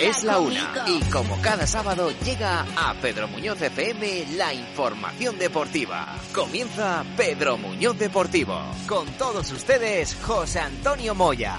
Es la una y como cada sábado llega a Pedro Muñoz FM la información deportiva. Comienza Pedro Muñoz Deportivo. Con todos ustedes, José Antonio Moya.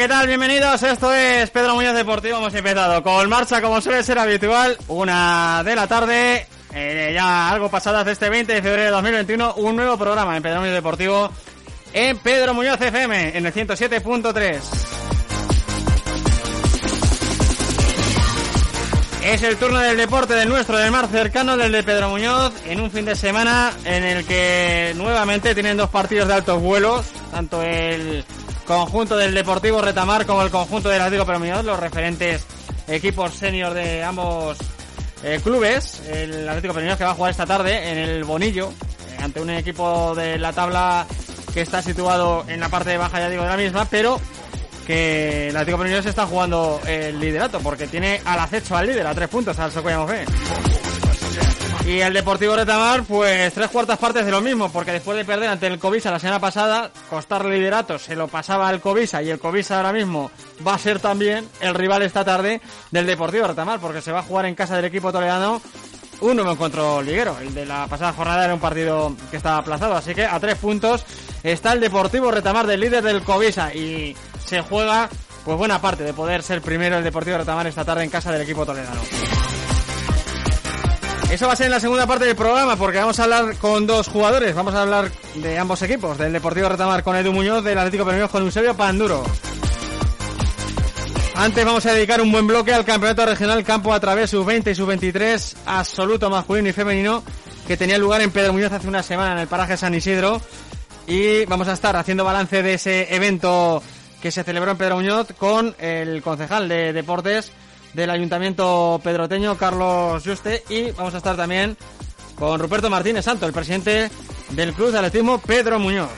¿Qué tal? Bienvenidos. Esto es Pedro Muñoz Deportivo. Hemos empezado con marcha, como suele ser habitual, una de la tarde. Eh, ya algo pasadas de este 20 de febrero de 2021, un nuevo programa en Pedro Muñoz Deportivo en Pedro Muñoz FM en el 107.3. Es el turno del deporte del nuestro, del mar cercano, del de Pedro Muñoz, en un fin de semana en el que nuevamente tienen dos partidos de altos vuelos, tanto el conjunto del Deportivo Retamar como el conjunto del Atlético Peromíos, los referentes equipos senior de ambos eh, clubes. El Atlético Peromíos que va a jugar esta tarde en el Bonillo, eh, ante un equipo de la tabla que está situado en la parte baja, ya digo, de la misma, pero que el Atlético Peromíos está jugando el liderato, porque tiene al acecho al líder, a tres puntos, al Socollamos B. Y el Deportivo Retamar, pues tres cuartas partes de lo mismo, porque después de perder ante el Covisa la semana pasada, costar liderato se lo pasaba al Covisa y el Covisa ahora mismo va a ser también el rival esta tarde del Deportivo Retamar, porque se va a jugar en casa del equipo toledano un nuevo encuentro liguero. El de la pasada jornada era un partido que estaba aplazado, así que a tres puntos está el Deportivo Retamar del líder del Covisa y se juega pues buena parte de poder ser primero el Deportivo Retamar esta tarde en casa del equipo toledano. Eso va a ser en la segunda parte del programa porque vamos a hablar con dos jugadores. Vamos a hablar de ambos equipos, del Deportivo Retamar con Edu Muñoz, del Atlético Permíos con Eusebio Panduro. Antes vamos a dedicar un buen bloque al campeonato regional campo a través sub-20 y sub-23 absoluto masculino y femenino que tenía lugar en Pedro Muñoz hace una semana en el paraje San Isidro. Y vamos a estar haciendo balance de ese evento que se celebró en Pedro Muñoz con el concejal de deportes del Ayuntamiento Pedroteño, Carlos Juste, y vamos a estar también con Ruperto Martínez Santo, el presidente del Club de Atletismo Pedro Muñoz.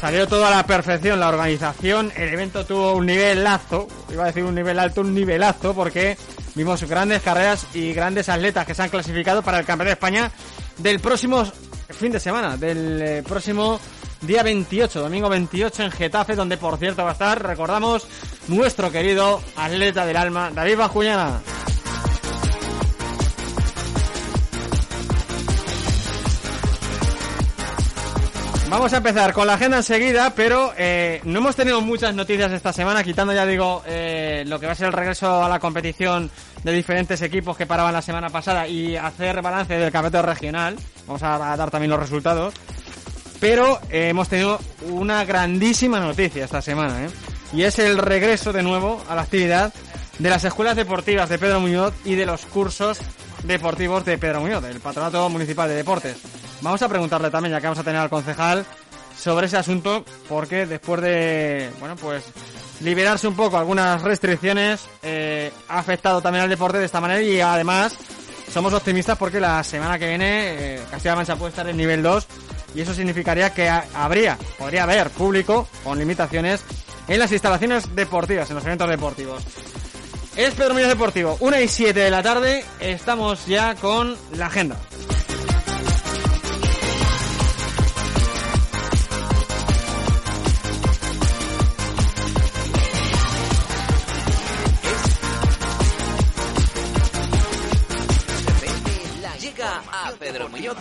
Salió todo a la perfección la organización, el evento tuvo un nivelazo, iba a decir un nivel alto, un nivelazo, porque vimos grandes carreras y grandes atletas que se han clasificado para el Campeonato de España del próximo fin de semana, del eh, próximo día 28, domingo 28 en Getafe, donde por cierto va a estar, recordamos, nuestro querido atleta del alma, David Bajuñana. Vamos a empezar con la agenda enseguida, pero eh, no hemos tenido muchas noticias esta semana, quitando ya digo eh, lo que va a ser el regreso a la competición de diferentes equipos que paraban la semana pasada y hacer balance del campeonato regional. Vamos a dar también los resultados. Pero eh, hemos tenido una grandísima noticia esta semana, ¿eh? y es el regreso de nuevo a la actividad de las escuelas deportivas de Pedro Muñoz y de los cursos deportivos de Pedro Muñoz, del Patronato Municipal de Deportes. Vamos a preguntarle también, ya que vamos a tener al concejal, sobre ese asunto, porque después de, bueno, pues liberarse un poco algunas restricciones, eh, ha afectado también al deporte de esta manera y además somos optimistas porque la semana que viene eh, Castilla-La Mancha puede estar en nivel 2 y eso significaría que habría, podría haber público con limitaciones en las instalaciones deportivas, en los eventos deportivos. Es Pedro Muñoz Deportivo, 1 y 7 de la tarde, estamos ya con la agenda.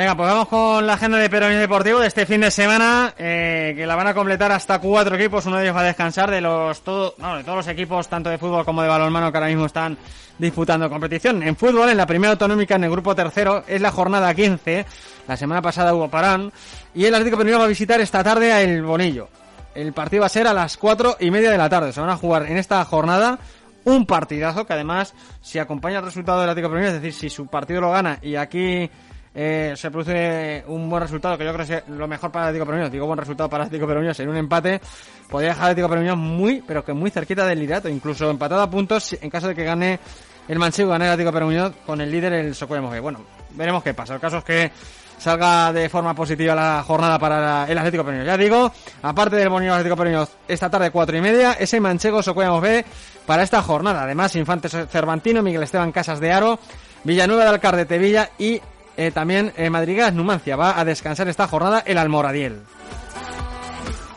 Venga, pues vamos con la agenda de Perón Deportivo de este fin de semana, eh, que la van a completar hasta cuatro equipos, uno de ellos va a descansar de los todo, de todos los equipos, tanto de fútbol como de balonmano, que ahora mismo están disputando competición. En fútbol, en la primera autonómica, en el grupo tercero, es la jornada 15, la semana pasada hubo parán, y el Atlético Perón va a visitar esta tarde a El Bonillo. El partido va a ser a las cuatro y media de la tarde, se van a jugar en esta jornada un partidazo que además, si acompaña el resultado del Atlético Perón, es decir, si su partido lo gana y aquí eh, se produce un buen resultado, que yo creo que es lo mejor para Atlético Peruño. Digo buen resultado para Atlético Peruño, en un empate podría dejar a Atlético Peruño muy, pero que muy cerquita del liderato, incluso empatado a puntos en caso de que gane el Manchego, gane el Atlético Peruño con el líder el Socuemos Bueno, veremos qué pasa. El caso es que salga de forma positiva la jornada para el Atlético Peruño. Ya digo, aparte del Bonito Atlético Peruño, esta tarde cuatro y media, ese Manchego Socuemos B para esta jornada. Además, Infantes Cervantino, Miguel Esteban Casas de Aro, Villanueva de Alcar de Tevilla y eh, también eh, Madrigal Numancia va a descansar esta jornada el Almoradiel.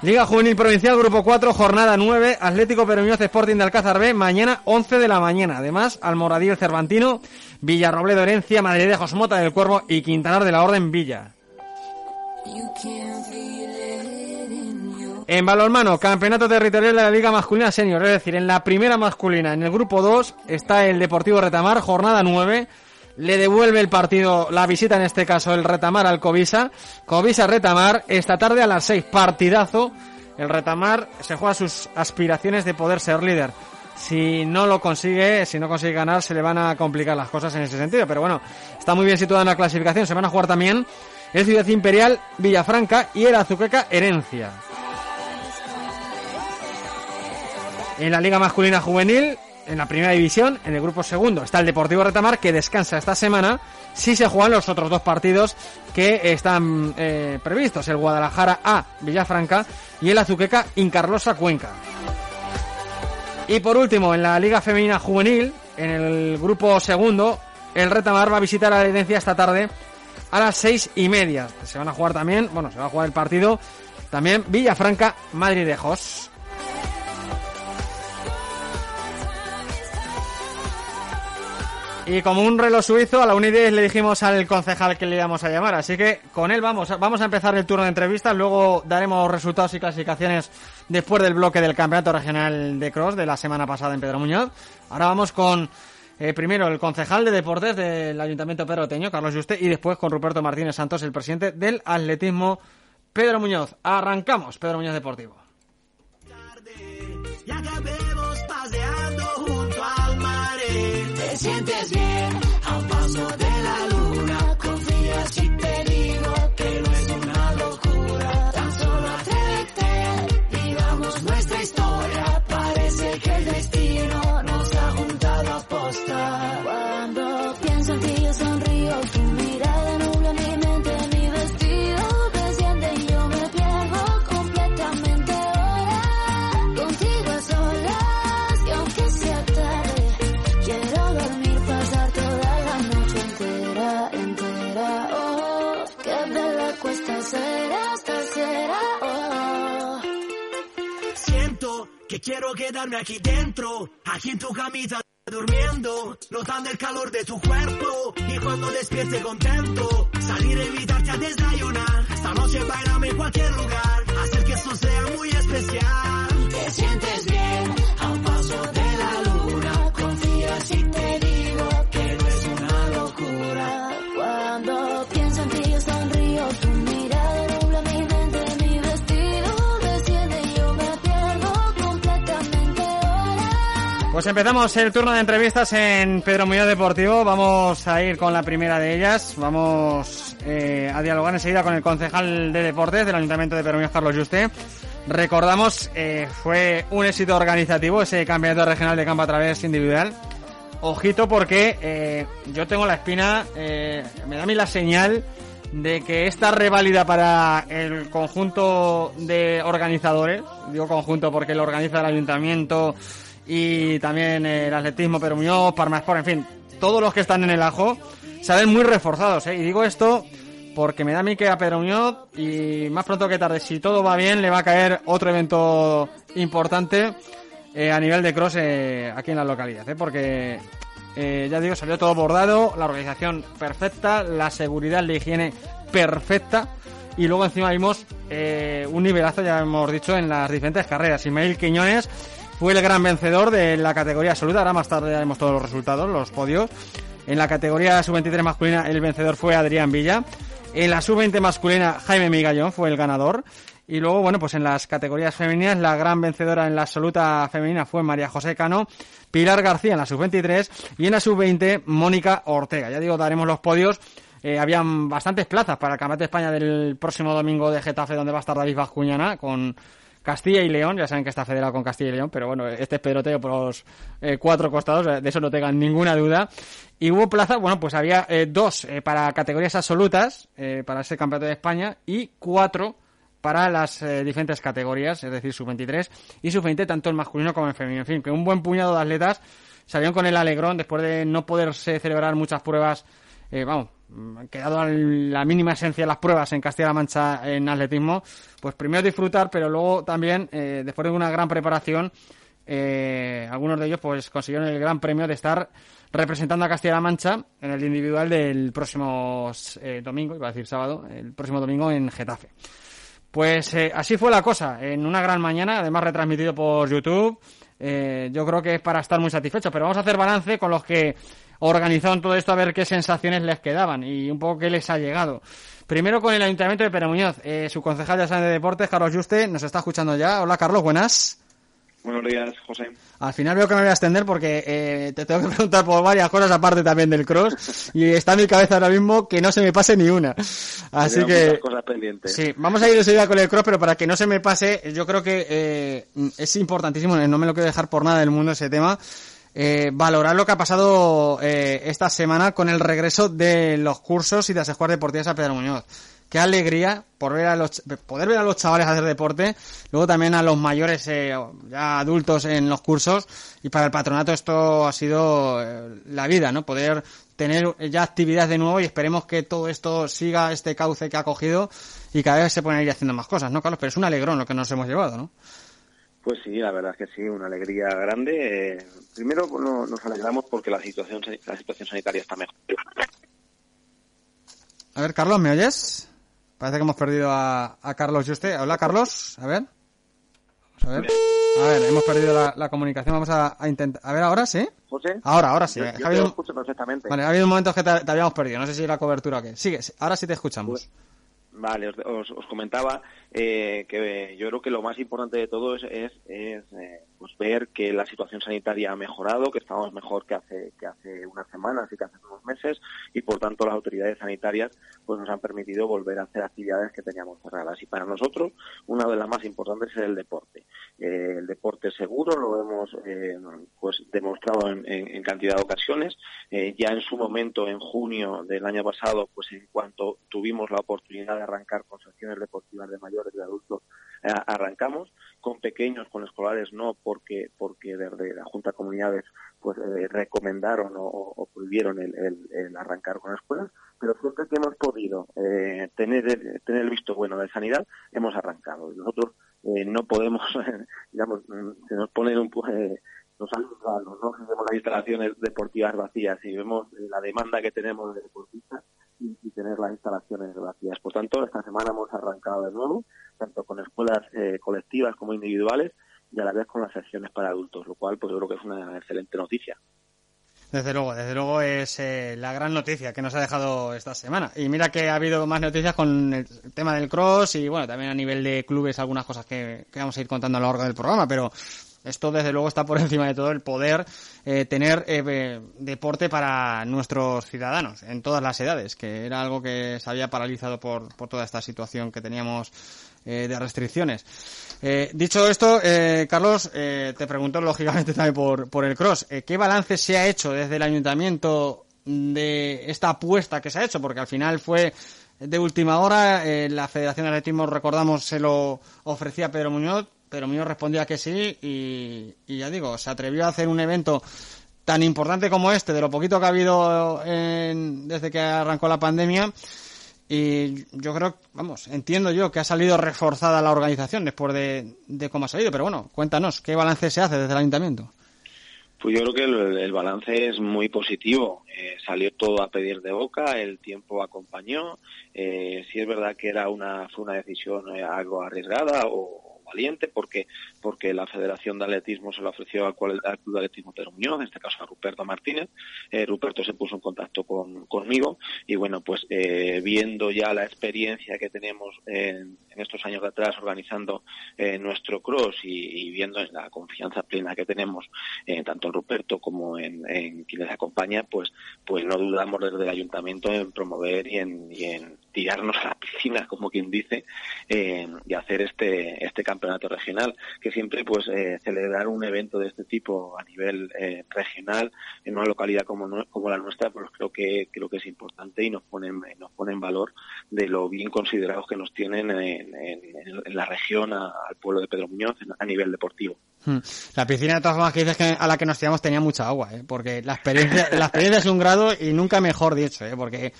Liga Juvenil Provincial, Grupo 4, jornada 9, Atlético Peruñoz Sporting de Alcázar B, mañana 11 de la mañana. Además, Almoradiel Cervantino, Villarrobledo Herencia, Madrid de Josmota del Cuervo y Quintanar de la Orden Villa. En balonmano, campeonato territorial de la Liga Masculina Senior, es decir, en la primera masculina, en el grupo 2, está el Deportivo Retamar, jornada 9, le devuelve el partido, la visita en este caso, el Retamar al Covisa. Covisa Retamar, esta tarde a las 6, partidazo. El Retamar se juega sus aspiraciones de poder ser líder. Si no lo consigue, si no consigue ganar, se le van a complicar las cosas en ese sentido. Pero bueno, está muy bien situado en la clasificación. Se van a jugar también el Ciudad Imperial, Villafranca y el Azuqueca Herencia. En la Liga Masculina Juvenil, en la primera división, en el grupo segundo, está el Deportivo Retamar que descansa esta semana si se juegan los otros dos partidos que están eh, previstos, el Guadalajara A Villafranca y el Azuqueca Incarlosa Cuenca. Y por último, en la Liga Femenina Juvenil, en el grupo segundo, el Retamar va a visitar a la Herencia esta tarde a las seis y media. Se van a jugar también, bueno, se va a jugar el partido también Villafranca Madridejos. Y como un reloj suizo, a la UNIDES le dijimos al concejal que le íbamos a llamar. Así que con él vamos, vamos a empezar el turno de entrevistas. Luego daremos resultados y clasificaciones después del bloque del Campeonato Regional de Cross de la semana pasada en Pedro Muñoz. Ahora vamos con eh, primero el concejal de deportes del Ayuntamiento Pedroteño, Carlos Juste, y después con Ruperto Martínez Santos, el presidente del atletismo Pedro Muñoz. Arrancamos, Pedro Muñoz Deportivo. Te sientes bien a paso de que quiero quedarme aquí dentro, aquí en tu camita durmiendo, notando el calor de tu cuerpo y cuando despierte contento, salir a invitarte a desayunar, esta noche bailame en cualquier lugar, hacer que esto sea muy especial. Te sientes bien a paso de Pues empezamos el turno de entrevistas en Pedro Muñoz Deportivo. Vamos a ir con la primera de ellas. Vamos eh, a dialogar enseguida con el concejal de deportes del Ayuntamiento de Pedro Muñoz, Carlos Juste. Recordamos, eh, fue un éxito organizativo ese campeonato regional de campo a través individual. Ojito porque eh, yo tengo la espina, eh, me da a mí la señal de que esta reválida para el conjunto de organizadores, digo conjunto porque lo organiza el ayuntamiento y también el atletismo Pedro Muñoz, Parma Sport, en fin, todos los que están en el ajo salen muy reforzados, ¿eh? y digo esto porque me da a mí que y más pronto que tarde, si todo va bien, le va a caer otro evento importante eh, a nivel de cross eh, aquí en la localidad, ¿eh? porque eh, ya digo, salió todo bordado, la organización perfecta, la seguridad de higiene perfecta y luego encima vimos un nivelazo, ya hemos dicho, en las diferentes carreras. Ismael Quiñones fue el gran vencedor de la categoría absoluta, ahora más tarde haremos todos los resultados, los podios. En la categoría sub-23 masculina el vencedor fue Adrián Villa. En la sub-20 masculina Jaime Migallón fue el ganador. Y luego, bueno, pues en las categorías femeninas, la gran vencedora en la absoluta femenina fue María José Cano, Pilar García en la sub-23 y en la sub-20 Mónica Ortega. Ya digo, daremos los podios. Eh, habían bastantes plazas para el Campeonato de España del próximo domingo de Getafe, donde va a estar David Bascuñana con Castilla y León. Ya saben que está federado con Castilla y León, pero bueno, este es pedroteo por los eh, cuatro costados, de eso no tengan ninguna duda. Y hubo plazas, bueno, pues había eh, dos eh, para categorías absolutas, eh, para ese Campeonato de España, y cuatro para las eh, diferentes categorías, es decir, sub-23 y sub-20, tanto el masculino como el femenino. En fin, que un buen puñado de atletas salieron con el alegrón después de no poderse celebrar muchas pruebas, eh, vamos, mm, quedado la mínima esencia las pruebas en Castilla-La Mancha en atletismo, pues primero disfrutar, pero luego también, eh, después de una gran preparación, eh, algunos de ellos pues consiguieron el gran premio de estar representando a Castilla-La Mancha en el individual del próximo eh, domingo, iba a decir sábado, el próximo domingo en Getafe. Pues así fue la cosa, en una gran mañana, además retransmitido por YouTube. Yo creo que es para estar muy satisfechos, pero vamos a hacer balance con los que organizaron todo esto a ver qué sensaciones les quedaban y un poco qué les ha llegado. Primero con el Ayuntamiento de Pere Muñoz, eh, su concejal ya sabe de deportes, Carlos Juste, nos está escuchando ya. Hola Carlos, buenas. Buenos días, José. Al final veo que me voy a extender porque eh, te tengo que preguntar por varias cosas aparte también del cross y está en mi cabeza ahora mismo que no se me pase ni una. Así que muchas cosas pendientes. sí, vamos a ir enseguida con el cross, pero para que no se me pase, yo creo que eh, es importantísimo, no me lo quiero dejar por nada del mundo ese tema, eh, valorar lo que ha pasado eh, esta semana con el regreso de los cursos y de las escuelas deportivas a Pedro Muñoz. Qué alegría por ver a los, poder ver a los chavales hacer deporte, luego también a los mayores, eh, ya adultos en los cursos, y para el patronato esto ha sido eh, la vida, ¿no? Poder tener ya actividades de nuevo y esperemos que todo esto siga este cauce que ha cogido y cada vez se pueden ir haciendo más cosas, ¿no, Carlos? Pero es un alegrón lo que nos hemos llevado, ¿no? Pues sí, la verdad es que sí, una alegría grande. Eh, primero bueno, nos alegramos porque la situación la situación sanitaria está mejor. A ver, Carlos, ¿me oyes? Parece que hemos perdido a, a Carlos Juste. Hola, Carlos. A ver. Vamos a ver. A ver, hemos perdido la, la comunicación. Vamos a, a intentar. A ver, ahora sí. José, Ahora, ahora sí. yo, Ha yo te habido escucho perfectamente. Vale, ha habido un momento que te, te habíamos perdido. No sé si la cobertura o qué. Sigue, ahora sí te escuchamos. Vale, os, os- comentaba eh, que yo creo que lo más importante de todo es, eh, pues ver que la situación sanitaria ha mejorado, que estamos mejor que hace que hace unas semanas y que hace unos meses y por tanto las autoridades sanitarias pues nos han permitido volver a hacer actividades que teníamos cerradas y para nosotros una de las más importantes es el deporte. Eh, el deporte seguro lo hemos eh, pues demostrado en, cantidad de ocasiones. Eh, ya en su momento, en junio del año pasado, pues en cuanto tuvimos la oportunidad de arrancar con secciones deportivas de mayores y de adultos, arrancamos con pequeños, con escolares no, porque porque desde la Junta de Comunidades pues eh, recomendaron o, prohibieron el, el- el arrancar con escuelas, pero siempre que hemos podido eh, tener el, tener el visto bueno de sanidad, hemos arrancado. Y nosotros eh, no podemos, digamos, mm, se nos ponen un eh, nos han juzgado, ¿no? Si vemos las instalaciones deportivas vacías y vemos la demanda que tenemos de deportistas y, tener las instalaciones vacías. Por tanto, esta semana hemos arrancado de nuevo, tanto con escuelas eh, colectivas como individuales y a la vez con las secciones para adultos, lo cual pues yo creo que es una excelente noticia. Desde luego, desde luego es eh, la gran noticia que nos ha dejado esta semana. Y mira que ha habido más noticias con el tema del cross y bueno, también a nivel de clubes algunas cosas que vamos a ir contando a lo largo del programa, pero esto desde luego está por encima de todo el poder eh, tener eh, deporte para nuestros ciudadanos en todas las edades, que era algo que se había paralizado por, por toda esta situación que teníamos eh, de restricciones. dicho esto, Carlos, te pregunto lógicamente también por, por el cross. ¿Qué balance se ha hecho desde el ayuntamiento de esta apuesta que se ha hecho? Porque al final fue de última hora, la Federación de Atletismo, recordamos, se lo ofrecía a Pedro Muñoz, pero mío respondía que sí y, ya digo, se atrevió a hacer un evento tan importante como este, de lo poquito que ha habido desde que arrancó la pandemia. Y yo creo, vamos, entiendo yo que ha salido reforzada la organización después de, cómo ha salido, pero bueno, cuéntanos, ¿qué balance se hace desde el ayuntamiento? Pues yo creo que el, balance es muy positivo. Eh, salió todo a pedir de boca, el tiempo acompañó. Eh, si es verdad que era una fue una decisión eh, algo arriesgada o, valiente porque porque la Federación de Atletismo se lo ofreció al, Club de Atletismo Pedro en este caso a Ruperto Martínez. Eh, Ruperto se puso en contacto con, conmigo y bueno, pues eh, viendo ya la experiencia que tenemos en, estos años de atrás organizando eh, nuestro cross y, viendo la confianza plena que tenemos tanto en Ruperto como en, en quien les acompaña, pues pues no dudamos desde el ayuntamiento en promover y y en tirarnos a la piscina, como quien dice, eh, y hacer este, este campeonato regional, que siempre pues eh, celebrar un evento de este tipo a nivel eh, regional en una localidad como, como la nuestra, pues creo que creo que es importante y nos ponen nos pone en valor de lo bien considerados que nos tienen en, la región al pueblo de Pedro Muñoz a nivel deportivo. Hmm. La piscina de todas formas que dices que a la que nos tiramos tenía mucha agua, porque la experiencia, la experiencia es un grado y nunca mejor dicho, porque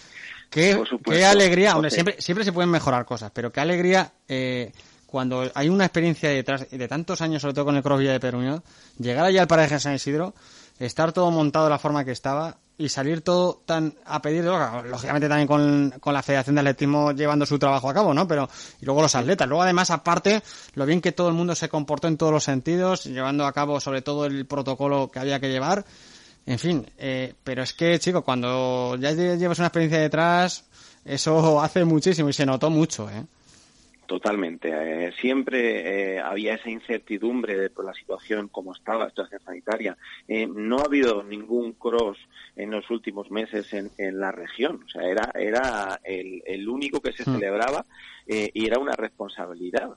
Qué, alegría, siempre, siempre se pueden mejorar cosas, pero qué alegría eh, cuando hay una experiencia detrás de tantos años, sobre todo con el Cross Villa de Peruño, llegar allá al paraje de San Isidro, estar todo montado de la forma que estaba y salir todo tan a pedir, lógicamente también con, con, la Federación de Atletismo llevando su trabajo a cabo, ¿no? Pero, y luego los atletas. Luego además, aparte, lo bien que todo el mundo se comportó en todos los sentidos, llevando a cabo sobre todo el protocolo que había que llevar en fin, eh, pero es que, chico, cuando ya llevas una experiencia detrás, eso hace muchísimo y se notó mucho, ¿eh? Totalmente. Eh, siempre eh, había esa incertidumbre de por la situación como estaba, la situación sanitaria. Eh, no ha habido ningún cross en los últimos meses en, en la región. O sea, era, era el, el único que se mm. celebraba y era una responsabilidad.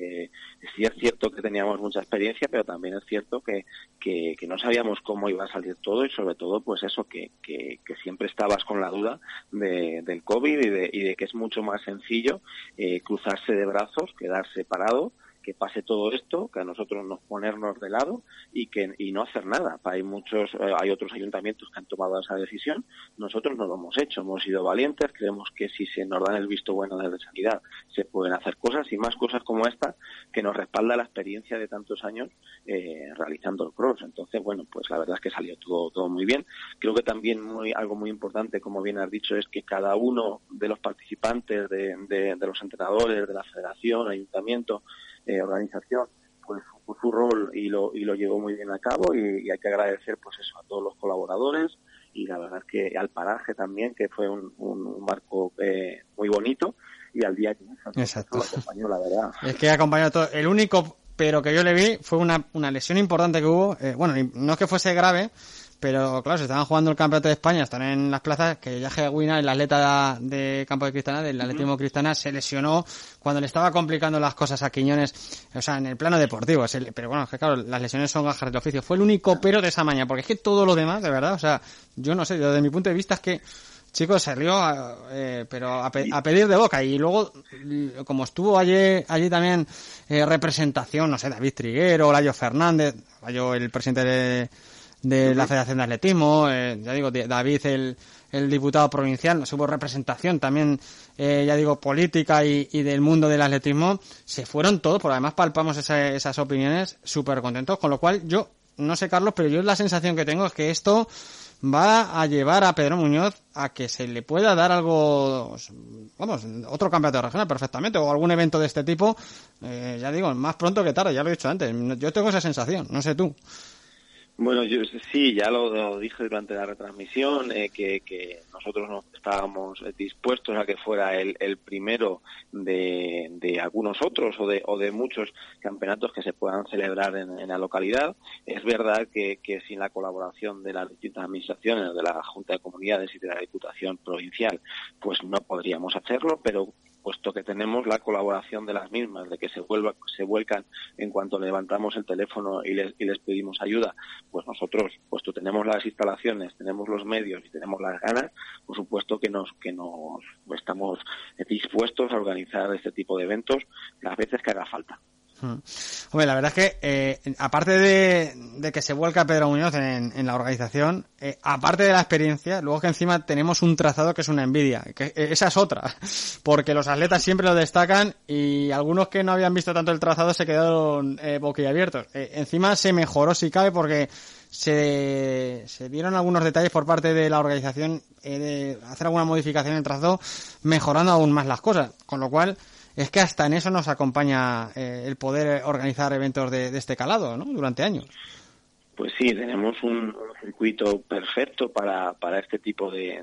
Eh, sí es cierto que teníamos mucha experiencia, pero también es cierto que, que, no sabíamos cómo iba a salir todo y sobre todo pues eso, que, que, siempre estabas con la duda de, del COVID y de, que es mucho más sencillo eh, cruzarse de brazos, quedar separado que pase todo esto, que a nosotros nos ponernos de lado y que y no hacer nada. Hay muchos, eh, hay otros ayuntamientos que han tomado esa decisión. Nosotros no lo hemos hecho, hemos sido valientes. Creemos que si se nos dan el visto bueno desde sanidad, se pueden hacer cosas y más cosas como esta que nos respalda la experiencia de tantos años eh, realizando el cross. Entonces, bueno, pues la verdad es que salió todo todo muy bien. Creo que también muy algo muy importante, como bien has dicho, es que cada uno de los participantes, de, los entrenadores, de la federación, ayuntamiento, eh, organización pues su rol y lo, y lo llevó muy bien a cabo y, hay que agradecer pues eso a todos los colaboradores y la verdad es que al paraje también que fue un, un, marco eh, muy bonito y al día que Exacto. acompañó la verdad es que acompañó todo el único pero que yo le vi fue una, una lesión importante que hubo eh, bueno no es que fuese grave pero claro, se estaban jugando el campeonato de España, están en las plazas, que ya Guina, el atleta de campo de Cristana, del atletismo Cristana, se lesionó cuando le estaba complicando las cosas a Quiñones, o sea, en el plano deportivo. pero bueno, es que claro, las lesiones son gajas de oficio. Fue el único pero de esa mañana, porque es que todo lo demás, de verdad, o sea, yo no sé, desde mi punto de vista es que chicos, se rió, eh, pero a, pedir de boca. Y luego, como estuvo allí, allí también eh, representación, no sé, David Triguero, Layo Fernández, Layo el presidente de, de la Federación de Atletismo, eh, ya digo, David, el, el diputado provincial, hubo representación también, eh, ya digo, política y, del mundo del atletismo, se fueron todos, por además palpamos esas opiniones súper contentos, con lo cual yo, no sé Carlos, pero yo la sensación que tengo es que esto va a llevar a Pedro Muñoz a que se le pueda dar algo, vamos, otro campeonato regional perfectamente, o algún evento de este tipo, eh, ya digo, más pronto que tarde, ya lo he dicho antes, yo tengo esa sensación, no sé tú. Bueno, yo sí, ya lo, dije durante la retransmisión, eh, que, nosotros no estábamos dispuestos a que fuera el, primero de, algunos otros o de, o de muchos campeonatos que se puedan celebrar en, la localidad. Es verdad que, que, sin la colaboración de las distintas administraciones, de la Junta de Comunidades y de la Diputación Provincial, pues no podríamos hacerlo, pero puesto que tenemos la colaboración de las mismas, de que se se vuelcan en cuanto levantamos el teléfono y les, y les pedimos ayuda, pues nosotros, puesto tenemos las instalaciones, tenemos los medios y tenemos las ganas, por supuesto que nos, que nos estamos dispuestos a organizar este tipo de eventos las veces que haga falta. Hmm. Hombre, la verdad es que, eh, aparte de, que se vuelca Pedro Muñoz en, la organización, eh, aparte de la experiencia, luego que encima tenemos un trazado que es una envidia, que eh, esa es otra, porque los atletas siempre lo destacan y algunos que no habían visto tanto el trazado se quedaron boquiabiertos. encima se mejoró si cabe porque se, se dieron algunos detalles por parte de la organización de hacer alguna modificación en el trazado, mejorando aún más las cosas, con lo cual es que hasta en eso nos acompaña eh, el poder organizar eventos de, de este calado, ¿no? Durante años. Pues sí, tenemos un, circuito perfecto para, para este tipo de,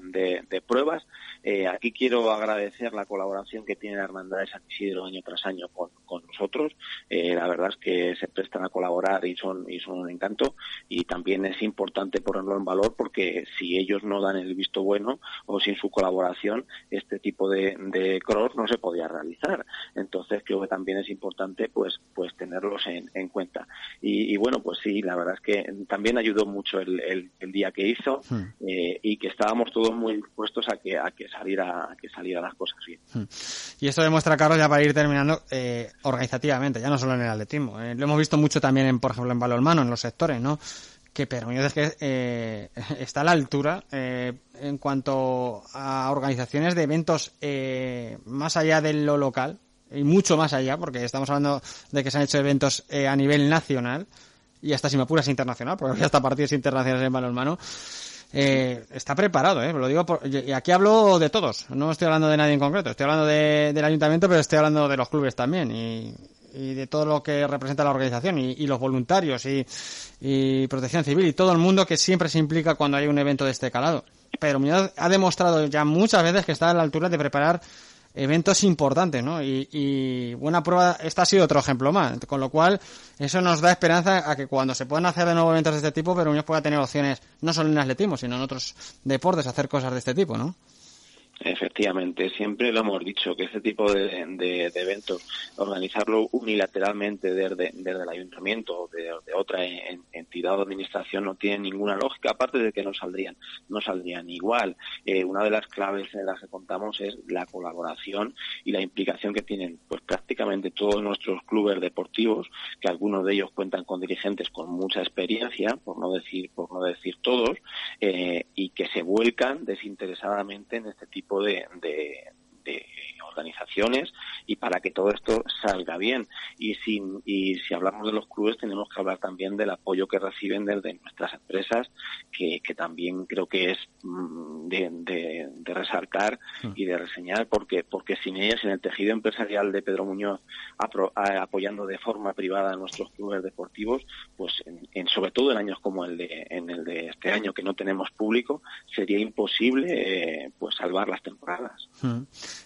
de, pruebas. Eh, aquí quiero agradecer la colaboración que tiene la Hermandad de San Isidro año tras año con, con nosotros. Eh, la verdad es que se prestan a colaborar y son, y son un encanto. Y también es importante ponerlo en valor porque si ellos no dan el visto bueno o sin su colaboración, este tipo de, de cross no se podía realizar. Entonces creo que también es importante pues, pues tenerlos en, en cuenta. Y, y bueno, pues sí, la verdad es que también ayudó mucho el, el, día que hizo hmm. eh, y que estábamos todos muy dispuestos a que a que saliera a que saliera las cosas bien. Hmm. Y esto demuestra, Carlos, ya para ir terminando, eh, organizativamente, ya no solo en el atletismo. Eh, lo hemos visto mucho también, en, por ejemplo, en balonmano, en los sectores, ¿no? que pero es que está a la altura en cuanto a organizaciones de eventos más allá de lo local y mucho más allá, porque estamos hablando de que se han hecho eventos a nivel nacional y hasta si me apuras internacional, porque hasta partidos internacionales en balonmano, eh, está preparado, ¿eh? Lo digo y aquí hablo de todos, no estoy hablando de nadie en concreto, estoy hablando del ayuntamiento, pero estoy hablando de los clubes también y, de todo lo que representa la organización y, los voluntarios y, y, protección civil y todo el mundo que siempre se implica cuando hay un evento de este calado. Pero Muñoz ha demostrado ya muchas veces que está a la altura de preparar eventos importantes, ¿no? Y, buena prueba, esta ha sido otro ejemplo más, con lo cual eso nos da esperanza a que cuando se puedan hacer de nuevo eventos de este tipo, Pero pueda tener opciones no solo en atletismo, sino en otros deportes, hacer cosas de este tipo, ¿no? Efectivamente, siempre lo hemos dicho, que este tipo de, eventos, organizarlo unilateralmente desde, el ayuntamiento o de, otra entidad o administración no tiene ninguna lógica, aparte de que no saldrían, no saldrían igual. Eh, una de las claves en las que contamos es la colaboración y la implicación que tienen pues prácticamente todos nuestros clubes deportivos, que algunos de ellos cuentan con dirigentes con mucha experiencia, por no decir, por no decir todos, eh, y que se vuelcan desinteresadamente en este tipo de, de, de organizaciones y para que todo esto salga bien. Y, sin, y si hablamos de los clubes, tenemos que hablar también del apoyo que reciben desde nuestras empresas, que, que también creo que es mm, de, de, de resaltar mm. y de reseñar, porque, porque sin ellas, en el tejido empresarial de Pedro Muñoz, apoyando de forma privada a nuestros clubes deportivos, pues en, sobre todo en años como el de, en el de este año que no tenemos público, sería imposible eh, pues salvar las temporadas. Mm.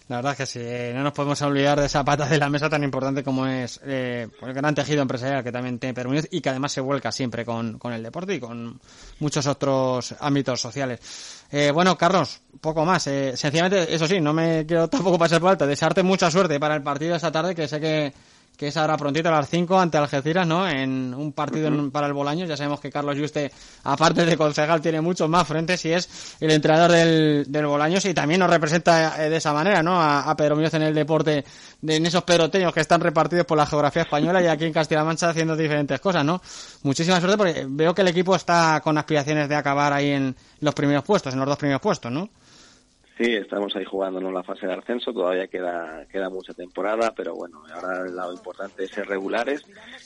La verdad es que sí, eh, no nos podemos olvidar de esa pata de la mesa tan importante como es eh, el gran tejido empresarial que también tiene Perú y que además se vuelca siempre con, con el deporte y con muchos otros ámbitos sociales. Eh, bueno, Carlos, poco más. Eh, sencillamente, eso sí, no me quiero tampoco pasar por alto. Desearte mucha suerte para el partido esta tarde, que sé que que es ahora prontito a las 5 ante Algeciras, ¿no? En un partido para el Bolaños. Ya sabemos que Carlos Yuste, aparte de concejal, tiene muchos más frentes y es el entrenador del, del Bolaños y también nos representa eh, de esa manera, ¿no? A, Pedro Muñoz en el deporte, de, en esos peroteños que están repartidos por la geografía española y aquí en Castilla-La Mancha haciendo diferentes cosas, ¿no? Muchísima suerte porque veo que el equipo está con aspiraciones de acabar ahí en los primeros puestos, en los dos primeros puestos, ¿no? Sí, estamos ahí jugándonos la fase de ascenso, todavía queda queda mucha temporada, pero bueno, ahora lo importante es ser regulares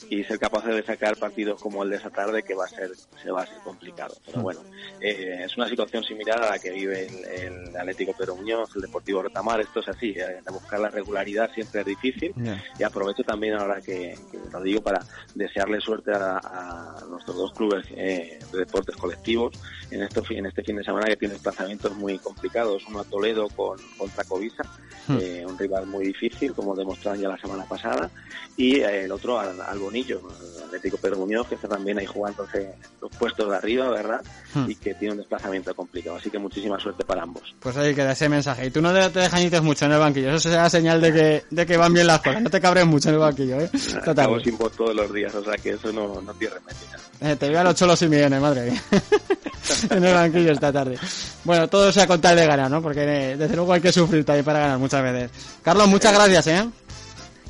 y ser capaces de sacar partidos como el de esa tarde que va a ser se va a ser complicado. Pero bueno, eh, es una situación similar a la que vive el, el Atlético Pedro Muñoz, el Deportivo Retamar, esto es así, eh, de buscar la regularidad siempre es difícil y aprovecho también ahora que, que, lo digo para desearle suerte a, a nuestros dos clubes eh, de deportes colectivos en, esto, en este fin de semana que tienen desplazamientos muy complicados, uno Toledo con, contra Covisa, Hmm. eh, un rival muy difícil, como demostraron ya la semana pasada, y eh, el otro al, al Bonillo, al Atlético Pedro Muñoz, que está también ahí jugándose los puestos de arriba, ¿verdad? Hmm. Y que tiene un desplazamiento complicado. Así que muchísima suerte para ambos. Pues ahí queda ese mensaje. Y tú no te, desgañites mucho en el banquillo. Eso será señal de que, de que van bien las cosas. No te cabres mucho en el banquillo, ¿eh? Total. Acabo sin voz todos los días, o sea que eso no, no tiene remedio. Eh, te veo a los cholos y millones, madre mía. en el banquillo esta tarde. Bueno, todo sea con tal de ganar, ¿no? Porque eh, desde luego hay que sufrir también para ganar muchas veces. Carlos, muchas gracias, ¿eh?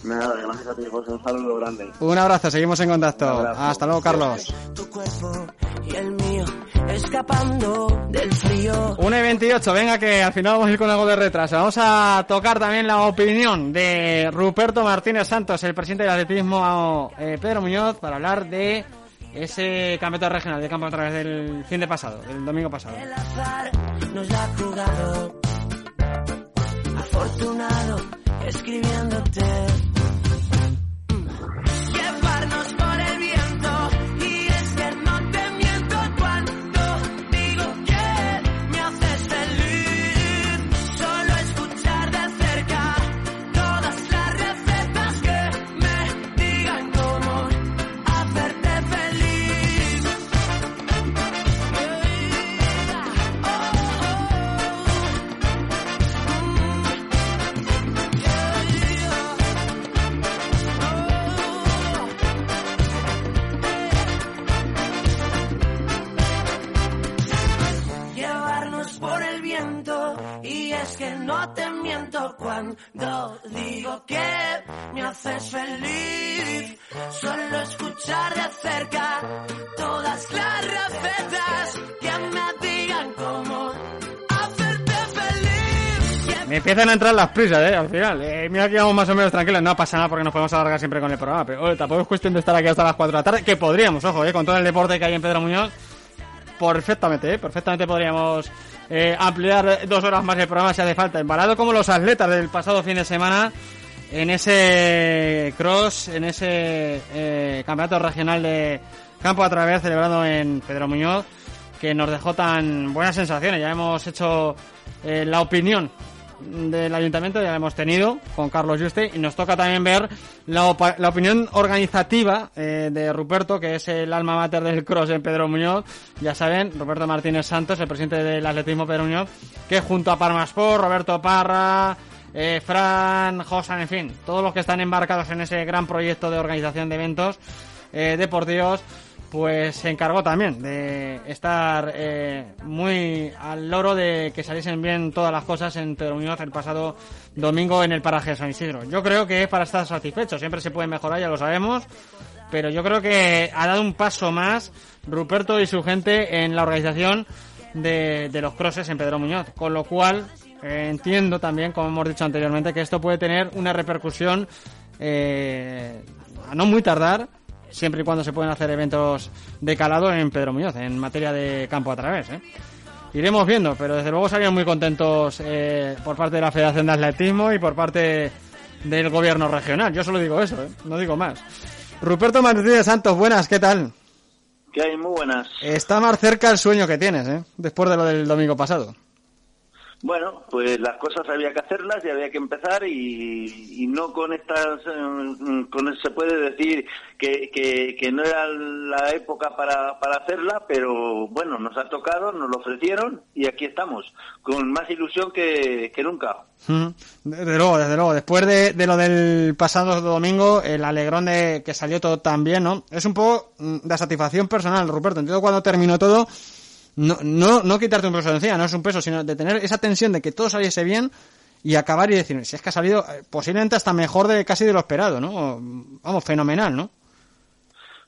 Nada, gracias a ti, José. Un saludo grande. Un abrazo, seguimos en contacto. Hasta luego, Carlos. Tu cuerpo y el mío escapando del frío. 1 y 28, venga que al final vamos a ir con algo de retraso. Vamos a tocar también la opinión de Ruperto Martínez Santos, el presidente del atletismo eh, Pedro Muñoz, para hablar de ese campeonato regional de campo a través del fin de pasado, el domingo pasado. El azar nos ha jugado. Afortunado escribiéndote. Empiezan a entrar las prisas, eh, al final. Eh, mira que vamos más o menos tranquilos, no pasa nada porque nos podemos alargar siempre con el programa, pero oye, tampoco es cuestión de estar aquí hasta las 4 de la tarde, que podríamos, ojo, eh, con todo el deporte que hay en Pedro Muñoz, perfectamente, eh, perfectamente podríamos eh, ampliar dos horas más el programa si hace falta. Embalado como los atletas del pasado fin de semana en ese cross, en ese eh, campeonato regional de campo a través celebrado en Pedro Muñoz, que nos dejó tan buenas sensaciones. Ya hemos hecho la opinión del ayuntamiento, ya la hemos tenido con Carlos Juste, y nos toca también ver la, opa- la opinión organizativa eh, de Ruperto, que es el alma mater del cross en Pedro Muñoz. Ya saben, Roberto Martínez Santos, el presidente del atletismo Pedro Muñoz, que junto a Parmasport, Roberto Parra, eh, Fran, Josan, en fin, todos los que están embarcados en ese gran proyecto de organización de eventos eh, deportivos, pues se encargó también de estar eh, muy al loro de que saliesen bien todas las cosas en Pedro Muñoz el pasado domingo en el paraje de San Isidro. Yo creo que es para estar satisfecho, siempre se puede mejorar, ya lo sabemos, pero yo creo que ha dado un paso más Ruperto y su gente en la organización de, de los crosses en Pedro Muñoz, con lo cual eh, entiendo también, como hemos dicho anteriormente, que esto puede tener una repercusión eh, a no muy tardar, siempre y cuando se pueden hacer eventos de calado en Pedro Muñoz, en materia de campo a través. ¿eh? Iremos viendo, pero desde luego salieron muy contentos eh, por parte de la Federación de Atletismo y por parte del gobierno regional. Yo solo digo eso, ¿eh? no digo más. Ruperto Martínez Santos, buenas, ¿qué tal? ¿Qué hay? Muy buenas. Está más cerca el sueño que tienes, ¿eh? después de lo del domingo pasado. Bueno, pues las cosas había que hacerlas y había que empezar y, no con estas, eh, con se puede decir que, no era la época para, para hacerla, pero bueno, nos ha tocado, nos lo ofrecieron y aquí estamos, con más ilusión que, que nunca. Desde luego, desde luego. Después de, de lo del pasado domingo, el alegrón de que salió todo tan bien, ¿no? Es un poco mm, de satisfacción personal, Ruperto. Entiendo cuando terminó todo, no, no, no quitarte un peso de encima, no es un peso, sino de tener esa tensión de que todo saliese bien y acabar y decir, si es que ha salido eh, posiblemente hasta mejor de casi de lo esperado, ¿no? Vamos, fenomenal, ¿no?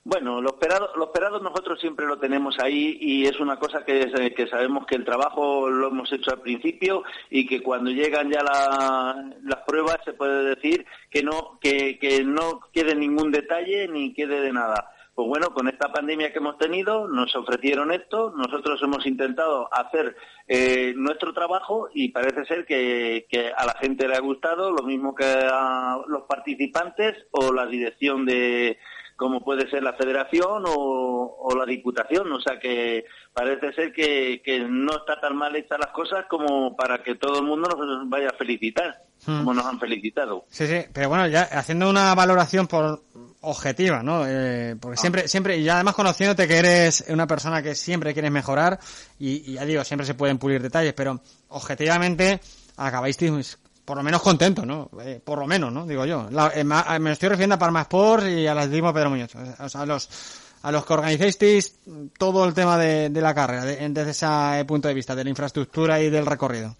Bueno, lo esperado, lo esperado nosotros siempre lo tenemos ahí y es una cosa que, que sabemos que el trabajo lo hemos hecho al principio y que cuando llegan ya la- las pruebas se puede decir que no, que, que no quede ningún detalle ni quede de nada. Pues bueno, con esta pandemia que hemos tenido, nos ofrecieron esto, nosotros hemos intentado hacer eh, nuestro trabajo y parece ser que, que a la gente le ha gustado, lo mismo que a los participantes o la dirección de, como puede ser la federación o, o la diputación. O sea que parece ser que, que no está tan mal hechas las cosas como para que todo el mundo nos vaya a felicitar, Hmm. como nos han felicitado. Sí, sí, pero bueno, ya haciendo una valoración por objetiva, ¿no? Eh, porque siempre, siempre, y ya además conociéndote que eres una persona que siempre quieres mejorar, y, y ya digo, siempre se pueden pulir detalles, pero objetivamente acabáis por lo menos contentos, ¿no? Eh, por lo menos, ¿no? Digo yo. La- eh, ma- me estoy refiriendo a Parma Sports y al atletismo Pedro Muñoz. O sea, a los, a los que organizáis todo el tema de, de la carrera, de- desde ese punto de vista, de la infraestructura y del recorrido.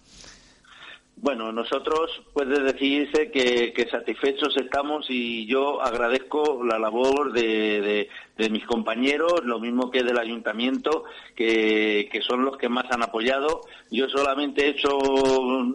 Bueno, nosotros puede decirse que, satisfechos estamos y yo agradezco la labor de, mis compañeros, lo mismo que del ayuntamiento, que, son los que más han apoyado. Yo solamente he hecho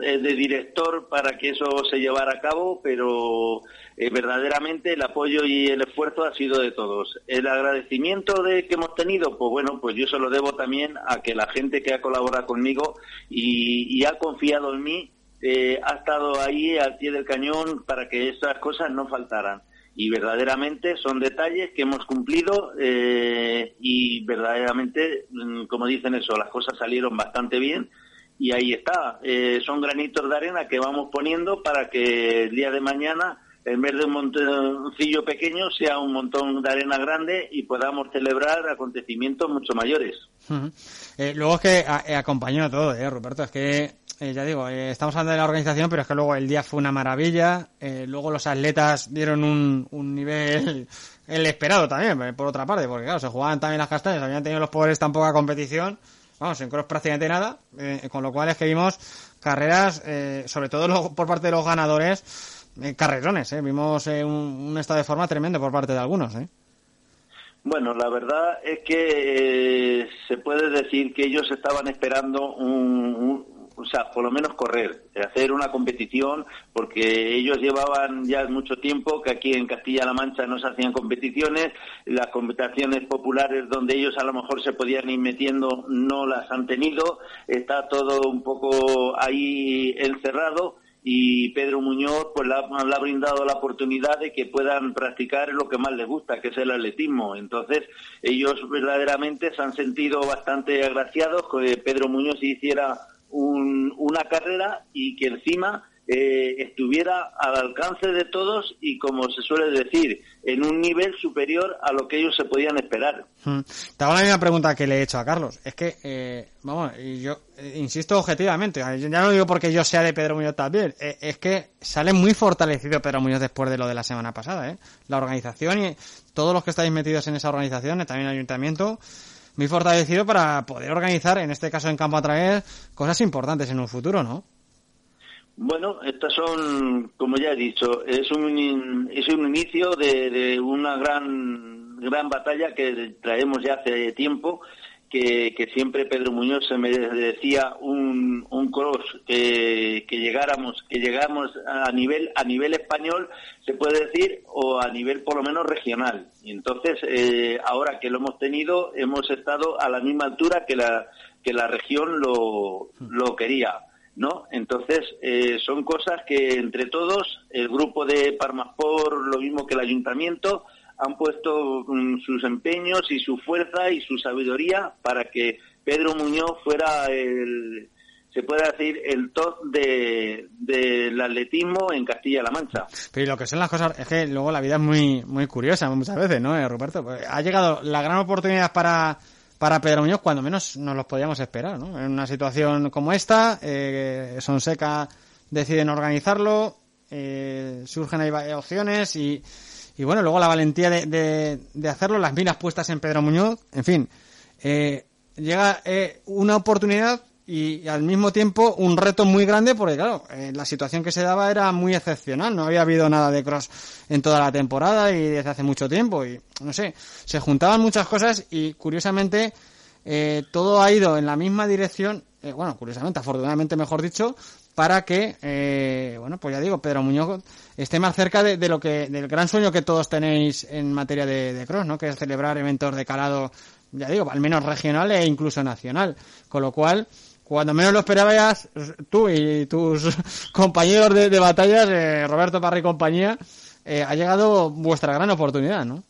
eh, de director para que eso se llevara a cabo, pero eh, verdaderamente el apoyo y el esfuerzo ha sido de todos. El agradecimiento de que hemos tenido, pues bueno, pues yo se lo debo también a que la gente que ha colaborado conmigo y ha confiado en mí eh, ha estado ahí al pie del cañón para que esas cosas no faltaran. Y verdaderamente son detalles que hemos cumplido eh, y verdaderamente, mm, como dicen eso, las cosas salieron bastante bien y ahí está. Eh, son granitos de arena que vamos poniendo para que el día de mañana, en vez de un montoncillo pequeño, sea un montón de arena grande y podamos celebrar acontecimientos mucho mayores. Luego es que a- acompañó todo, eh, Ruperto. Es que, eh, ya digo, eh, estamos hablando de la organización, pero es que luego el día fue una maravilla. eh, luego los atletas dieron un, un nivel, el esperado también, eh, por otra parte, porque claro, se jugaban también las castañas, habían tenido los pobres tan poca competición. Vamos, en cross prácticamente nada, con lo cual es que vimos carreras, sobre todo por parte de los ganadores, carrerones. Vimos un, estado de forma tremendo por parte de algunos. Bueno, la verdad es que se puede decir que ellos estaban esperando un- o sea, por lo menos correr, hacer una competición, porque ellos llevaban ya mucho tiempo que aquí en Castilla-La Mancha no se hacían competiciones, las competiciones populares donde ellos a lo mejor se podían ir metiendo no las han tenido, está todo un poco ahí encerrado y Pedro Muñoz pues le ha, brindado la oportunidad de que puedan practicar lo que más les gusta, que es el atletismo. Entonces, ellos verdaderamente se han sentido bastante agraciados que Pedro Muñoz hiciera un- una carrera y que encima eh, estuviera al alcance de todos y, como se suele decir, en un nivel superior a lo que ellos se podían esperar. Mm. Te hago la misma pregunta que le he hecho a Carlos. Es que, eh, vamos, yo eh, insisto objetivamente, ya no lo digo porque yo sea de Pedro Muñoz también, eh, es que sale muy fortalecido Pedro Muñoz después de lo de la semana pasada, ¿eh? La organización y todos los que estáis metidos en esa organización, también el ayuntamiento, muy fortalecido para poder organizar, en este caso en campo a través, cosas importantes en un futuro, ¿no? Bueno, estas son, como ya he dicho, es un, es un inicio de, de una gran, gran batalla que traemos ya hace tiempo, que, siempre Pedro Muñoz se me decía un, un cross que, que llegáramos, que llegáramos a nivel, a nivel español, se puede decir, o a nivel por lo menos regional. Y entonces, eh, ahora que lo hemos tenido, hemos estado a la misma altura que la, que la región lo, lo quería. ¿no? Entonces, eh, son cosas que entre todos, el grupo de Parmaspor, lo mismo que el ayuntamiento, han puesto mm, sus empeños y su fuerza y su sabiduría para que Pedro Muñoz fuera el, se puede decir, el top de, del atletismo en Castilla-La Mancha. Pero lo que son las cosas, es que luego la vida es muy, muy curiosa muchas veces, ¿no, eh, Ruperto? Pues ha llegado la gran oportunidad para, para Pedro Muñoz, cuando menos nos los podíamos esperar, ¿no? En una situación como esta, eh, Sonseca deciden organizarlo, eh, surgen ahí opciones y, y bueno, luego la valentía de, de, de hacerlo, las miras puestas en Pedro Muñoz, en fin, eh, llega eh, una oportunidad y, al mismo tiempo un reto muy grande porque, claro, eh, la situación que se daba era muy excepcional. No había habido nada de cross en toda la temporada y desde hace mucho tiempo. Y, no sé, se juntaban muchas cosas y, curiosamente, eh, todo ha ido en la misma dirección. Bueno, curiosamente, afortunadamente, mejor dicho, para que, eh, bueno, pues ya digo, Pedro Muñoz esté más cerca de, lo que, del gran sueño que todos tenéis en materia de, de cross, ¿no? Que es celebrar eventos de calado, ya digo, al menos regional e incluso nacional. Con lo cual, cuando menos lo esperabas, tú y tus compañeros de, de batallas, eh, Roberto Parra y compañía, eh, ha llegado vuestra gran oportunidad, ¿no?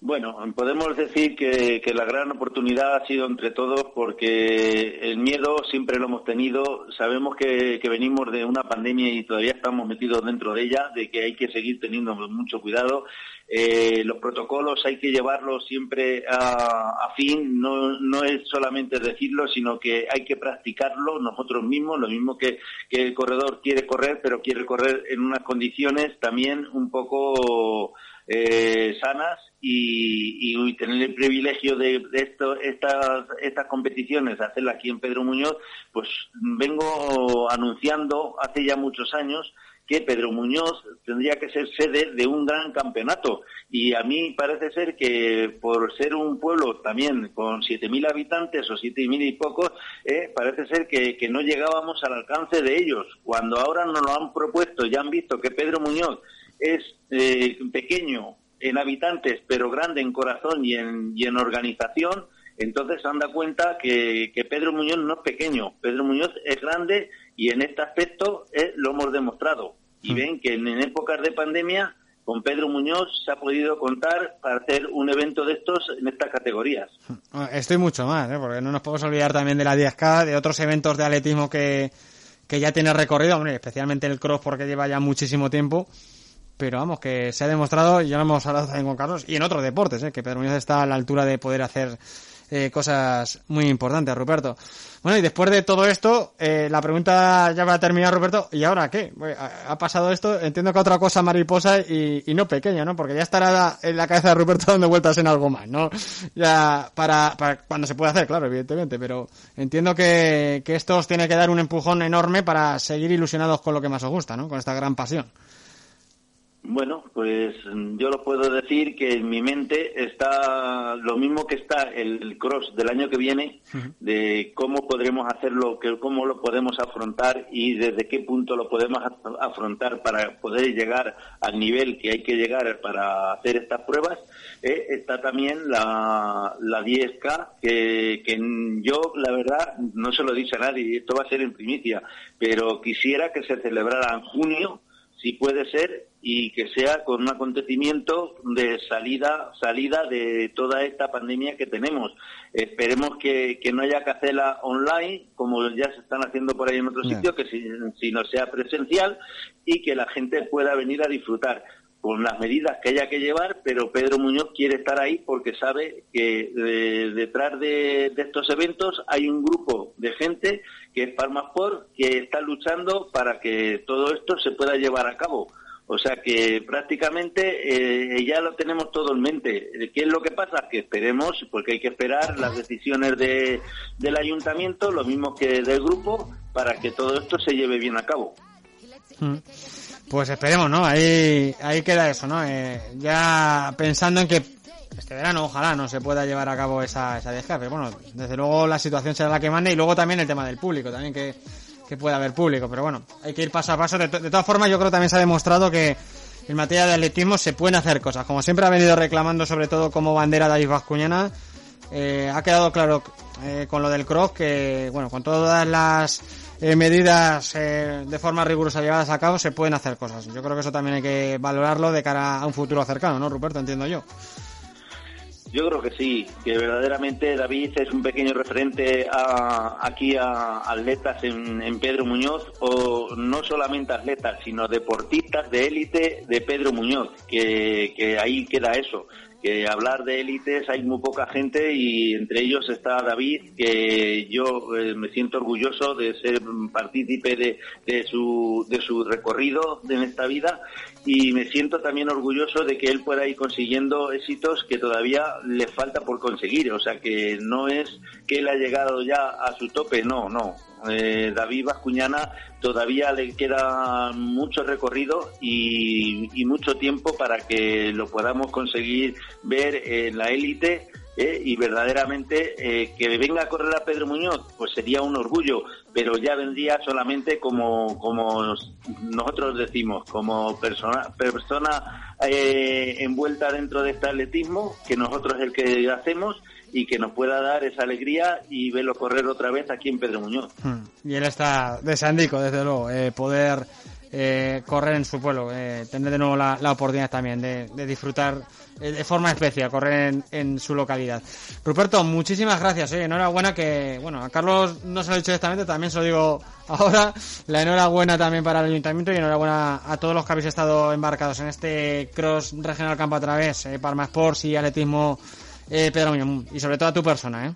Bueno, podemos decir que, la gran oportunidad ha sido entre todos porque el miedo siempre lo hemos tenido. Sabemos que, venimos de una pandemia y todavía estamos metidos dentro de ella, de que hay que seguir teniendo mucho cuidado. Eh, los protocolos hay que llevarlos siempre a, fin, no, es solamente decirlo, sino que hay que practicarlo nosotros mismos, lo mismo que, que el corredor quiere correr, pero quiere correr en unas condiciones también un poco eh, sanas y, tener el privilegio de, de esto, estas, estas competiciones, hacerlas aquí en Pedro Muñoz, pues vengo anunciando hace ya muchos años que Pedro Muñoz tendría que ser sede de un gran campeonato. Y a mí parece ser que por ser un pueblo también con 7.000 habitantes o 7.000 y pocos, eh, parece ser que, que, no llegábamos al alcance de ellos. Cuando ahora nos lo han propuesto, ya han visto que Pedro Muñoz es eh, pequeño en habitantes, pero grande en corazón y en, y en organización, entonces se han dado cuenta que, que, Pedro Muñoz no es pequeño, Pedro Muñoz es grande y en este aspecto eh, lo hemos demostrado. Y mm. ven que en, en, épocas de pandemia con Pedro Muñoz se ha podido contar para hacer un evento de estos en estas categorías. Estoy mucho más, ¿eh? porque no nos podemos olvidar también de la 10K, de otros eventos de atletismo que, que ya tiene recorrido, hombre, especialmente el cross porque lleva ya muchísimo tiempo pero vamos, que se ha demostrado, y ya lo hemos hablado también con Carlos, y en otros deportes, ¿eh? que Pedro Muñoz está a la altura de poder hacer eh, cosas muy importantes, Ruperto. Bueno, y después de todo esto, eh, la pregunta ya va a terminar, Ruperto, ¿y ahora qué? Ha pasado esto, entiendo que otra cosa mariposa y, y no pequeña, ¿no? Porque ya estará en la cabeza de Ruperto dando vueltas en algo más, ¿no? Ya, para, para cuando se puede hacer, claro, evidentemente, pero entiendo que, que esto os tiene que dar un empujón enorme para seguir ilusionados con lo que más os gusta, ¿no? Con esta gran pasión. Bueno, pues yo lo puedo decir que en mi mente está lo mismo que está el cross del año que viene, de cómo podremos hacerlo, que cómo lo podemos afrontar y desde qué punto lo podemos afrontar para poder llegar al nivel que hay que llegar para hacer estas pruebas. Eh, está también la, la 10K, que, que yo, la verdad, no se lo dice a nadie, esto va a ser en primicia, pero quisiera que se celebrara en junio, si puede ser, y que sea con un acontecimiento de salida salida de toda esta pandemia que tenemos. Esperemos que, que no haya que hacerla online, como ya se están haciendo por ahí en otros sitios, que si, si, no sea presencial y que la gente pueda venir a disfrutar con las medidas que haya que llevar, pero Pedro Muñoz quiere estar ahí porque sabe que de, detrás de, de, estos eventos hay un grupo de gente que es Farmasport que está luchando para que todo esto se pueda llevar a cabo o sea que prácticamente eh, ya lo tenemos todo en mente. ¿Qué es lo que pasa? Que esperemos, porque hay que esperar las decisiones de, del ayuntamiento, lo mismo que del grupo, para que todo esto se lleve bien a cabo. Mm. Pues esperemos, ¿no? Ahí, ahí queda eso, ¿no? Eh, ya pensando en que este verano ojalá no se pueda llevar a cabo esa, esa descarga, pero bueno, desde luego la situación será la que mande y luego también el tema del público, también que que pueda haber público, pero bueno, hay que ir paso a paso. De, todas formas, yo creo que también se ha demostrado que en materia de atletismo se pueden hacer cosas. Como siempre ha venido reclamando, sobre todo como bandera David Vascuñana, eh, ha quedado claro eh, con lo del cross que, bueno, con todas las eh, medidas eh, de forma rigurosa llevadas a cabo, se pueden hacer cosas. Yo creo que eso también hay que valorarlo de cara a un futuro cercano, ¿no, Ruperto? Entiendo yo. Yo creo que sí, que verdaderamente David es un pequeño referente a, aquí a atletas en, Pedro Muñoz, o no solamente atletas, sino deportistas de élite de Pedro Muñoz, que ahí queda eso, que hablar de élites hay muy poca gente y entre ellos está David, que yo eh, me siento orgulloso de ser partícipe de, su, de su recorrido en esta vida y me siento también orgulloso de que él pueda ir consiguiendo éxitos que todavía le falta por conseguir. O sea, que no es que él ha llegado ya a su tope, no, no. Eh, David Bascuñana todavía le queda mucho recorrido y, y mucho tiempo para que lo podamos conseguir ver en la élite ¿eh? y verdaderamente eh, que venga a correr a Pedro Muñoz, pues sería un orgullo, pero ya vendría solamente como, como nosotros decimos, como persona, persona eh, envuelta dentro de este atletismo, que nosotros es el que hacemos y que nos pueda dar esa alegría y verlo correr otra vez aquí en Pedro Muñoz. Hmm. Y él está de Sandico, desde luego, eh, poder eh, correr en su pueblo, eh, tener de nuevo la, la oportunidad también de, de disfrutar eh, de forma especial, correr en, en su localidad. Ruperto, muchísimas gracias, oye, enhorabuena que, bueno, a Carlos no se lo he dicho directamente, también se lo digo ahora, la enhorabuena también para el ayuntamiento y enhorabuena a todos los que habéis estado embarcados en este cross regional campo a través, eh, Parma Sports y atletismo eh, Pedro Muñoz, y sobre todo a tu persona, ¿eh?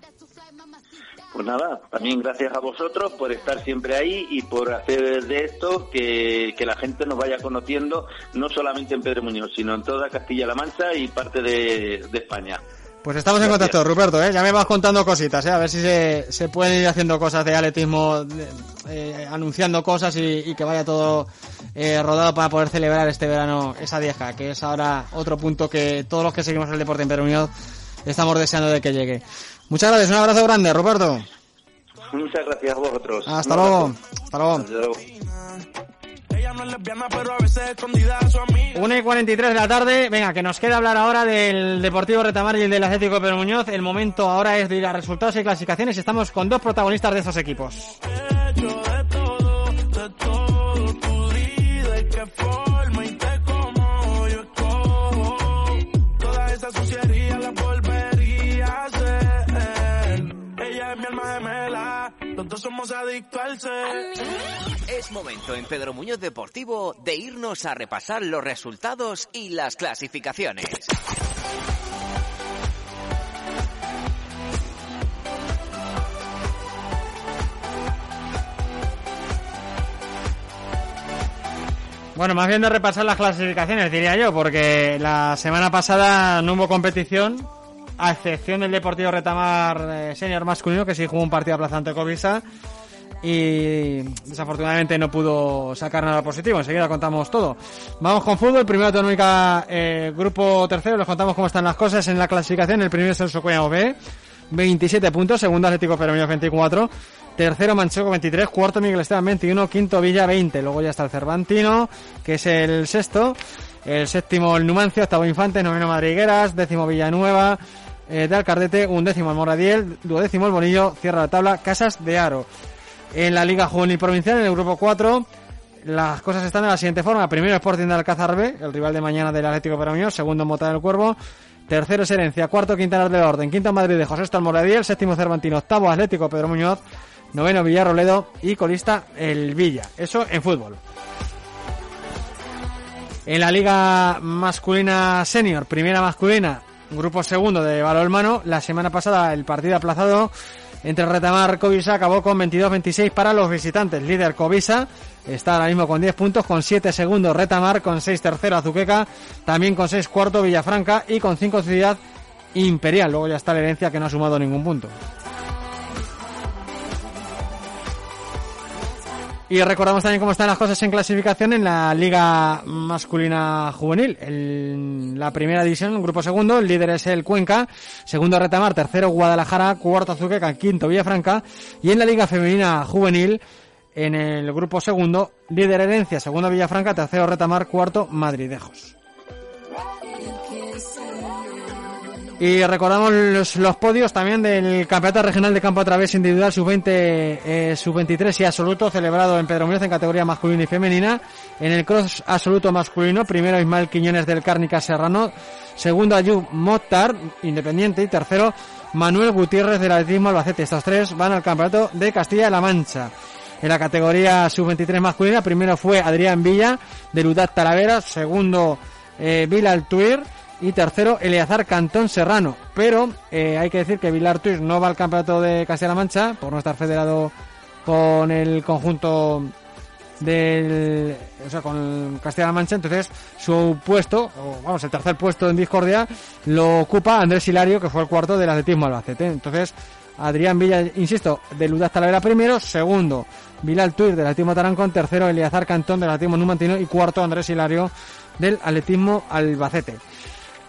Pues nada, también gracias a vosotros por estar siempre ahí y por hacer de esto que, que la gente nos vaya conociendo, no solamente en Pedro Muñoz, sino en toda Castilla-La Mancha y parte de, de España. Pues estamos en contacto, Ruperto, ¿eh? ya me vas contando cositas, ¿eh? a ver si se, se pueden ir haciendo cosas de atletismo, de- eh, anunciando cosas y, y que vaya todo eh, rodado para poder celebrar este verano esa vieja, que es ahora otro punto que todos los que seguimos el deporte en Pedro Muñoz estamos deseando de que llegue. Muchas gracias, un abrazo grande, Ruperto. Muchas gracias a vosotros. Hasta luego. Hasta luego. Hasta luego. Ella no es lesbiana, pero a veces escondida a su amiga. 1 y 43 de la tarde. Venga, que nos queda hablar ahora del Deportivo Retamar y el del Atlético Pedro Muñoz. El momento ahora es de ir a resultados y clasificaciones. Estamos con dos protagonistas de estos equipos. Somos adictos al ser. Es momento en Pedro Muñoz Deportivo de irnos a repasar los resultados y las clasificaciones. Bueno, más bien de repasar las clasificaciones, diría yo, porque la semana pasada no hubo competición, a excepción del Deportivo Retamar eh, Senior masculino, que sí jugó un partido aplazante Covisa, y desafortunadamente no pudo sacar nada positivo. Enseguida contamos todo. Vamos con fútbol, primero autonómica, eh, grupo tercero, les contamos cómo están las cosas en la clasificación. El primero es el Socoya B, 27 puntos, segundo Atlético Peromino 24, tercero Manchego 23, cuarto Miguel Esteban 21, quinto Villa 20, luego ya está el Cervantino, que es el sexto, el séptimo el Numancia, octavo Infante, noveno Madrigueras, décimo Villanueva, eh, de Alcardete, undécimo el Moradiel, duodécimo el Bonillo, cierra la tabla Casas de Aro. En la Liga Juvenil Provincial, en el grupo 4, las cosas están de la siguiente forma. Primero Sporting de Alcázar B, el rival de mañana del Atlético Peromino, segundo Mota del Cuervo, tercero es Herencia, cuarto Quintanar del Orden, quinto Madrid de José el Moradiel, séptimo Cervantino, octavo Atlético Pedro Muñoz, noveno Villarroledo y colista el Villa. Eso en fútbol. En la Liga Masculina Senior, primera masculina, grupo segundo de balonmano, la semana pasada el partido aplazado entre Retamar Covisa acabó con 22-26 para los visitantes. Líder Covisa está ahora mismo con 10 puntos, con 7 segundos Retamar, con 6 tercero Azuqueca, también con 6 cuarto Villafranca y con 5 Ciudad Imperial. Luego ya está la herencia que no ha sumado ningún punto. Y recordamos también cómo están las cosas en clasificación en la Liga Masculina Juvenil. En la primera división, el grupo segundo, el líder es el Cuenca, segundo Retamar, tercero Guadalajara, cuarto Azuqueca, quinto Villafranca. Y en la Liga Femenina Juvenil, en el grupo segundo, líder Herencia, segundo Villafranca, tercero Retamar, cuarto Madridejos. Y recordamos los, los podios también del Campeonato Regional de Campo a través individual sub-20, eh, sub-23 y absoluto celebrado en Pedro Muñoz en categoría masculina y femenina. En el cross absoluto masculino, primero Ismael Quiñones del Cárnica Serrano, segundo Ayub Motar, independiente, y tercero Manuel Gutiérrez del Atletismo Albacete. Estos tres van al Campeonato de Castilla-La Mancha. En la categoría sub-23 masculina, primero fue Adrián Villa del UDAT Talavera, segundo eh, Bilal Tuir, y tercero Eleazar Cantón Serrano. Pero eh, hay que decir que Vilar Tuis no va al campeonato de Castilla-La Mancha por no estar federado con el conjunto del o sea con Castilla-La Mancha. Entonces su puesto o vamos el tercer puesto en discordia lo ocupa Andrés Hilario que fue el cuarto del atletismo Albacete. Entonces Adrián Villa insisto del Udaz Talavera primero segundo Bilal Tuir del atletismo Tarancón tercero Eliazar Cantón del atletismo Numantino y cuarto Andrés Hilario del atletismo Albacete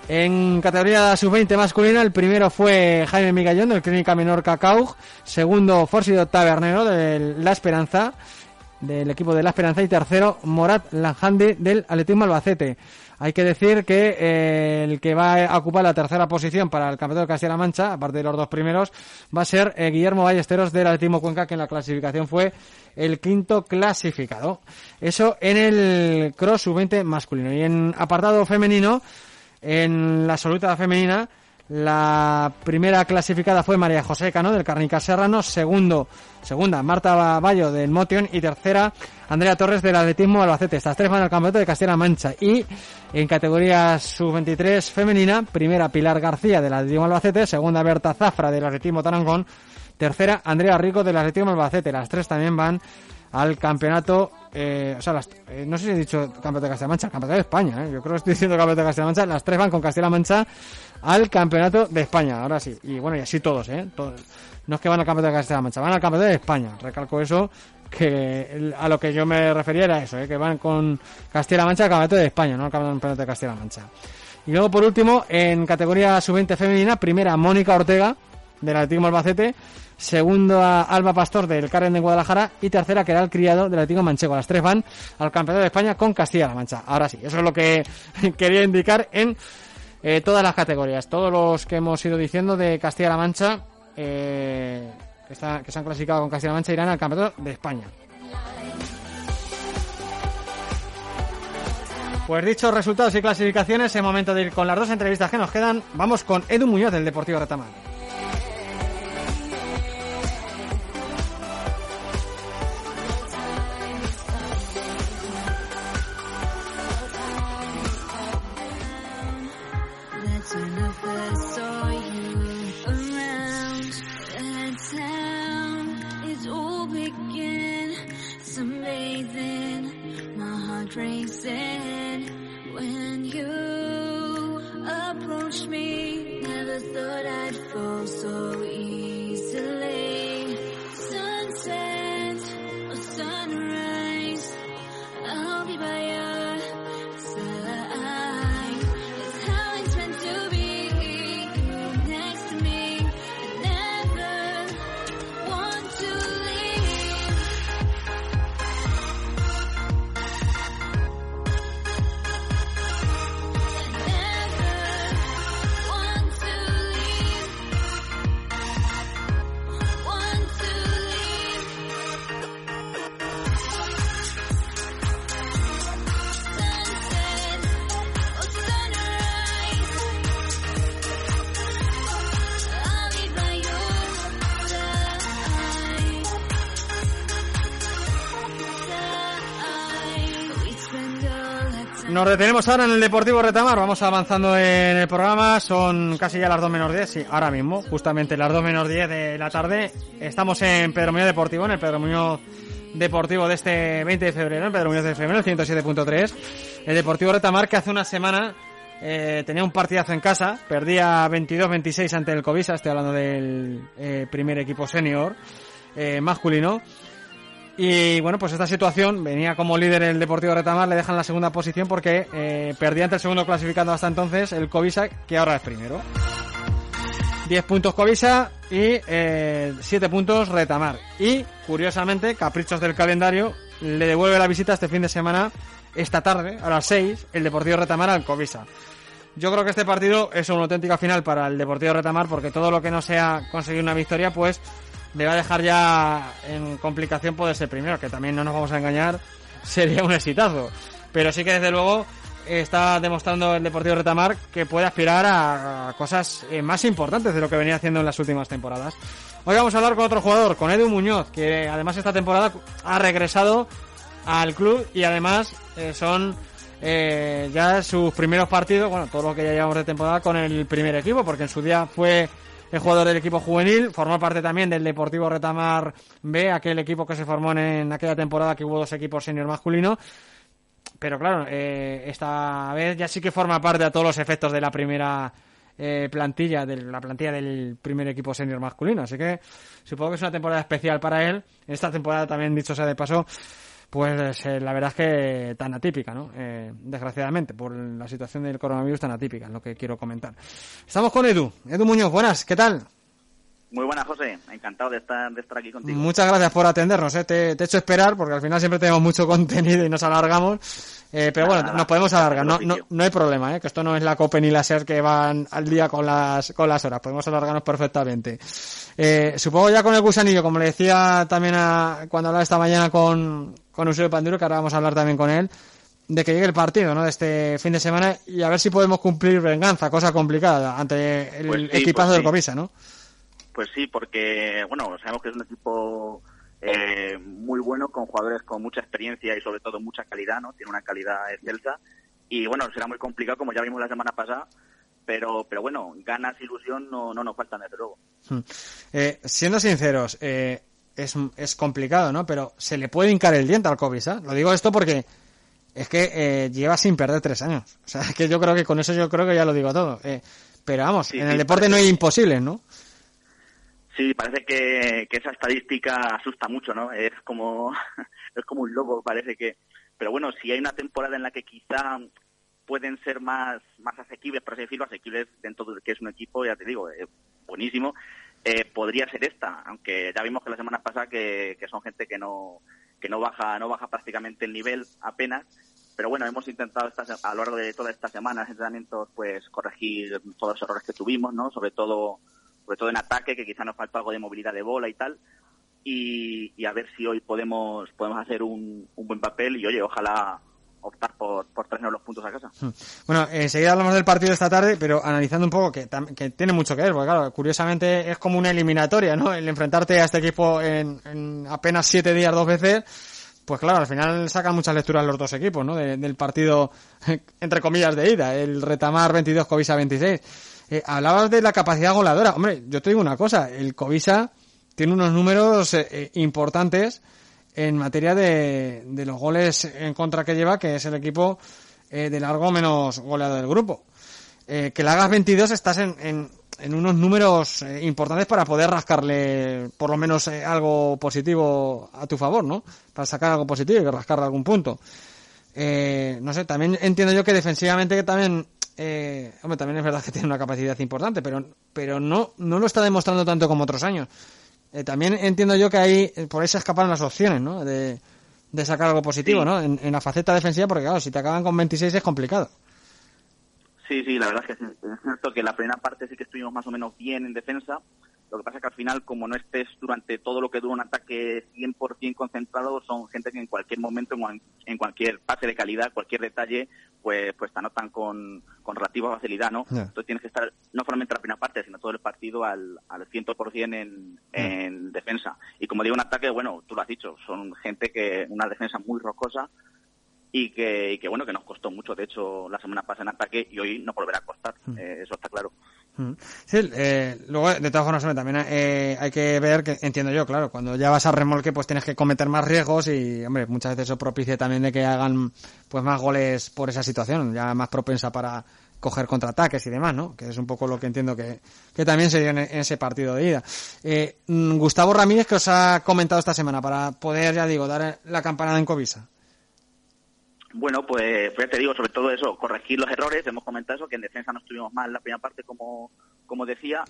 en categoría sub-20 masculina, el primero fue Jaime Migallón del Clínica Menor Cacau, segundo Forsido Tabernero de La Esperanza, del equipo de La Esperanza, y tercero Morat Lanjandi del Atletismo Albacete. Hay que decir que eh, el que va a ocupar la tercera posición para el Campeonato de Castilla-La Mancha, aparte de los dos primeros, va a ser eh, Guillermo Ballesteros del Atletismo Cuenca, que en la clasificación fue el quinto clasificado. Eso en el Cross sub-20 masculino. Y en apartado femenino, en la absoluta femenina, la primera clasificada fue María José Cano del Carnica Serrano, segundo, segunda Marta Bayo del Motion. Y tercera Andrea Torres del Atletismo Albacete. Estas tres van al campeonato de Castilla-La Mancha. Y en categoría sub-23 femenina, primera Pilar García del Atletismo Albacete, segunda Berta Zafra del Atletismo Tarangón, tercera Andrea Rico del Atletismo Albacete. Las tres también van al campeonato, eh, o sea, las, eh, no sé si he dicho campeonato de Castilla-La Mancha, campeonato de España, eh, yo creo que estoy diciendo campeonato de Castilla-La Mancha, las tres van con Castilla-La Mancha al campeonato de España, ahora sí, y bueno, y así todos, ¿eh? No es que van al campeonato de Castilla-La Mancha, van al campeonato de España, recalco eso, que a lo que yo me refería era eso, ¿eh? que van con Castilla-La Mancha al campeonato de España, no al campeonato de Castilla-La Mancha. Y luego, por último, en categoría sub-20 femenina, primera Mónica Ortega, del Atletismo Albacete, segundo a Alba Pastor del Carmen de Guadalajara y tercera Keral Criado del Atlético Manchego. Las tres van al Campeonato de España con Castilla-La Mancha. Ahora sí, eso es lo que quería indicar en eh, todas las categorías. Todos los que hemos ido diciendo de Castilla-La Mancha eh, que, está- que se han clasificado con Castilla-La Mancha irán al Campeonato de España. Pues dichos resultados y clasificaciones, es momento de ir con las dos entrevistas que nos quedan. Vamos con Edu Muñoz del Deportivo Retamar. Heart when you approached me. Never thought I'd fall so easily. Sunset or sunrise, I'll be by your Nos detenemos ahora en el Deportivo Retamar, vamos avanzando en el programa, son casi ya las 2 menos 10, sí, ahora mismo, justamente las 2 menos 10 de la tarde. Estamos en Pedro Muñoz Deportivo, en el Pedro Muñoz Deportivo de este 20 de febrero, en Pedro Muñoz de febrero, el 107.3. El Deportivo Retamar que hace una semana eh, tenía un partidazo en casa, perdía 22-26 ante el Covisa, estoy hablando del eh, primer equipo senior eh, masculino. Y bueno, pues esta situación venía como líder el Deportivo Retamar, le dejan la segunda posición porque eh, perdía ante el segundo clasificado hasta entonces, el Covisa, que ahora es primero. 10 puntos Covisa y eh, 7 puntos Retamar. Y, curiosamente, caprichos del calendario, le devuelve la visita este fin de semana, esta tarde, a las 6, el Deportivo Retamar al Covisa. Yo creo que este partido es una auténtica final para el Deportivo Retamar porque todo lo que no sea conseguir una victoria, pues le va a dejar ya en complicación poder ser primero, que también no nos vamos a engañar, sería un exitazo. Pero sí que desde luego está demostrando el Deportivo Retamar que puede aspirar a, a cosas eh, más importantes de lo que venía haciendo en las últimas temporadas. Hoy vamos a hablar con otro jugador, con Edu Muñoz, que además esta temporada ha regresado al club y además eh, son eh, ya sus primeros partidos, bueno, todo lo que ya llevamos de temporada con el primer equipo, porque en su día fue el jugador del equipo juvenil, formó parte también del Deportivo Retamar B, aquel equipo que se formó en, aquella temporada que hubo dos equipos senior masculinos. Pero claro, eh, esta vez ya sí que forma parte a todos los efectos de la primera eh, plantilla, de la plantilla del primer equipo senior masculino. Así que supongo que es una temporada especial para él. Esta temporada también, dicho sea de paso, pues eh, la verdad es que tan atípica, ¿no? Eh, desgraciadamente, por la situación del coronavirus tan atípica, es lo que quiero comentar. Estamos con Edu. Edu Muñoz, buenas, ¿qué tal? Muy buenas, José. Encantado de estar, de estar aquí contigo. Muchas gracias por atendernos, ¿eh? te, te he hecho esperar porque al final siempre tenemos mucho contenido y nos alargamos. Eh, pero Nada, bueno, nada. nos podemos alargar, no, no, no hay problema, ¿eh? que esto no es la COPE ni la SER que van al día con las, con las horas, podemos alargarnos perfectamente. Eh, supongo ya con el gusanillo, como le decía también a, cuando hablaba esta mañana con, con Eusebio Panduro, que ahora vamos a hablar también con él, de que llegue el partido, ¿no? De este fin de semana y a ver si podemos cumplir venganza, cosa complicada ante el Pues sí, equipazo pues del sí. Covisa, ¿no? Pues sí, porque, bueno, sabemos que es un equipo eh, muy bueno, con jugadores con mucha experiencia y sobre todo mucha calidad, ¿no? Tiene una calidad excelsa. Y bueno, será muy complicado, como ya vimos la semana pasada, pero, pero bueno, ganas, ilusión no, no nos faltan, desde luego. Hmm. Eh, siendo sinceros, eh, es, es complicado, ¿no? Pero se le puede hincar el diente al Covisa. Lo digo esto porque es que eh, lleva sin perder tres años. O sea, que yo creo que con eso yo creo que ya lo digo todo. Eh, pero vamos, Sí, en sí, el deporte no hay imposibles, ¿no? Sí, parece que, que esa estadística asusta mucho, ¿no? Es como, es como un lobo, parece que. Pero bueno, si hay una temporada en la que quizá pueden ser más, más asequibles, por así decirlo, asequibles dentro de que es un equipo, ya te digo, eh, buenísimo, eh, podría ser esta, aunque ya vimos que la semana pasada que, que son gente que no, que no baja, no baja prácticamente el nivel apenas, pero bueno, hemos intentado esta a lo largo de toda esta semana, entrenamientos, pues corregir todos los errores que tuvimos, ¿no? Sobre todo, sobre todo en ataque, que quizá nos faltó algo de movilidad de bola y tal. Y, a ver si hoy podemos, podemos hacer un, un buen papel y oye, ojalá optar por, por traernos los puntos a casa. Bueno, enseguida hablamos del partido esta tarde, pero analizando un poco que, que tiene mucho que ver, porque claro, curiosamente es como una eliminatoria, ¿no? El enfrentarte a este equipo en, en apenas siete días dos veces, pues claro, al final sacan muchas lecturas los dos equipos, ¿no? De- del partido, entre comillas, de ida, el Retamar 22, Covisa 26. Eh, hablabas de la capacidad goleadora. Hombre, yo te digo una cosa, el Covisa tiene unos números eh, eh, importantes en materia de, de los goles en contra que lleva, que es el equipo de largo menos goleado del grupo. Que le hagas 22 estás en, en, en unos números importantes para poder rascarle por lo menos algo positivo a tu favor, ¿no? Para sacar algo positivo y rascarle algún punto. No sé, también entiendo yo que defensivamente que también, eh, hombre, también es verdad que tiene una capacidad importante, pero, pero no, no lo está demostrando tanto como otros años. Eh, también entiendo yo que ahí, eh, por ahí se escaparon las opciones, ¿no? De, de sacar algo positivo, Sí. ¿no? En, en la faceta defensiva, porque claro, si te acaban con 26 es complicado. Sí, sí, la verdad es que es cierto que la primera parte sí que estuvimos más o menos bien en defensa. Lo que pasa es que al final, como no estés durante todo lo que dura un ataque 100% concentrado, son gente que en cualquier momento, en cual- en cualquier pase de calidad, cualquier detalle, pues, pues te anotan con, con relativa facilidad, ¿no? Entonces tienes que estar no solamente la primera parte, sino todo el partido al, al 100% en, en defensa. Y como digo, un ataque, bueno, tú lo has dicho, son gente que, una defensa muy rocosa, y que, y que bueno que nos costó mucho de hecho la semana pasada en ataque y hoy nos volverá a costar eh, eso está claro Mm. Sí, eh, luego, de todas formas, también eh, hay que ver que, entiendo yo, claro, cuando ya vas a remolque, pues tienes que cometer más riesgos y, hombre, muchas veces eso propicia también de que hagan, pues, más goles por esa situación, ya más propensa para coger contraataques y demás, ¿no? Que es un poco lo que entiendo que, que también se dio en, en ese partido de ida. Eh, mm, Gustavo Ramírez, que os ha comentado esta semana para poder, ya digo, dar la campanada en Covisa. Bueno pues, pues ya te digo sobre todo eso corregir los errores. Hemos comentado eso que en defensa no estuvimos mal en la primera parte como como decía.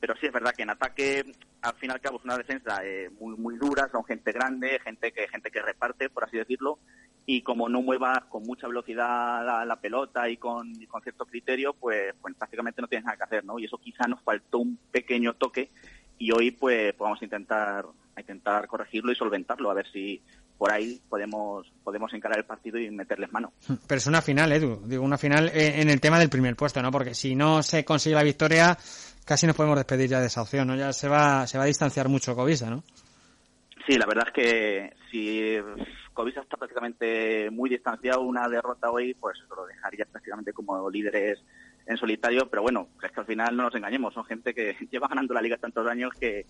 Pero sí es verdad que en ataque al fin y al cabo es una defensa eh, muy muy dura. Son gente grande gente que gente que reparte por así decirlo. Y como no muevas con mucha velocidad la, pelota y con, y con cierto criterio pues pues prácticamente no tienes nada que hacer no y eso quizá nos faltó un pequeño toque y hoy pues, pues vamos a intentar a intentar corregirlo y solventarlo a ver si por ahí podemos podemos encarar el partido y meterles mano Pero es una final, Edu. Digo, una final en el tema del primer puesto, ¿no? Porque si no se consigue la victoria, casi nos podemos despedir ya de esa opción, ¿no? Ya se va, se va a distanciar mucho Covisa, ¿no? Sí, la verdad es que si Covisa está prácticamente muy distanciado. Una derrota hoy, pues lo dejaría prácticamente como líderes en solitario. Pero bueno, es que al final no nos engañemos. Son gente que lleva ganando la liga tantos años que,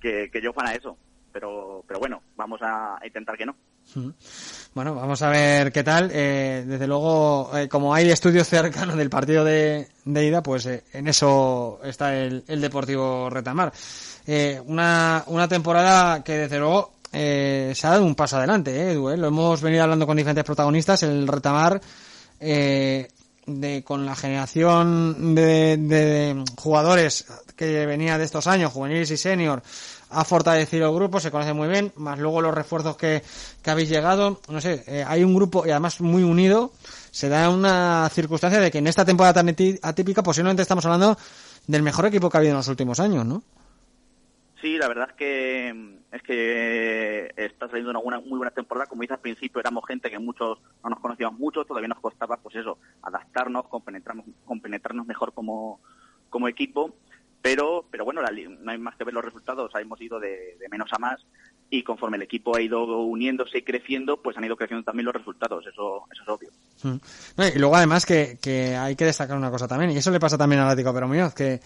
que, que ellos van a eso. Pero, pero bueno, vamos a intentar que no. Bueno, vamos a ver qué tal. Eh, desde luego, eh, como hay estudios cercanos del partido de, de ida, pues eh, en eso está el, el Deportivo Retamar. Una, una temporada que desde luego se ha dado un paso adelante, Edu. Lo hemos venido hablando con diferentes protagonistas. El Retamar, de, con la generación de, de jugadores que venía de estos años, juveniles y senior, ha fortalecido el grupo, se conoce muy bien, más luego los refuerzos que, que habéis llegado, no sé, eh, hay un grupo y además muy unido, se da una circunstancia de que en esta temporada tan atípica posiblemente estamos hablando del mejor equipo que ha habido en los últimos años, ¿no? Sí, la verdad es que es que está saliendo una buena- muy buena temporada. Como dice al principio, éramos gente que muchos no nos conocíamos mucho, todavía nos costaba, pues eso, adaptarnos, compenetrarnos, compenetrarnos mejor como, como equipo. Pero, pero bueno, la no hay más que ver los resultados. Hemos ido de, de menos a más y conforme el equipo ha ido uniéndose y creciendo, pues han ido creciendo también los resultados. Eso, eso es obvio. Mm. Y luego además que, que hay que destacar una cosa también, y eso le pasa también al Atlético Pero Muñoz, que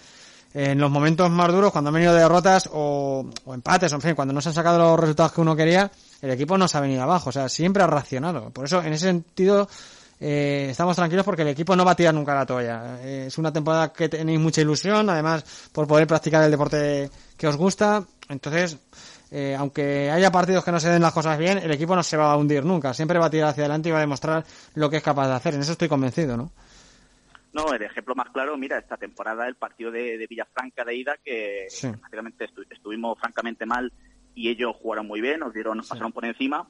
en los momentos más duros, cuando han venido derrotas o, o empates, en fin, cuando no se han sacado los resultados que uno quería, el equipo no se ha venido abajo, o sea, siempre ha racionado. Por eso, en ese sentido, eh, estamos tranquilos porque el equipo no va a tirar nunca la toalla. Eh, es una temporada que tenéis mucha ilusión, además, por poder practicar el deporte que os gusta. Entonces, eh, aunque haya partidos que no se den las cosas bien, el equipo no se va a hundir nunca. Siempre va a tirar hacia adelante y va a demostrar lo que es capaz de hacer. En eso estoy convencido, ¿no? No, el ejemplo más claro, mira, esta temporada el partido de, de Villafranca de ida, que Sí. prácticamente estu- estuvimos francamente mal y ellos jugaron muy bien, nos dieron, nos pasaron por encima,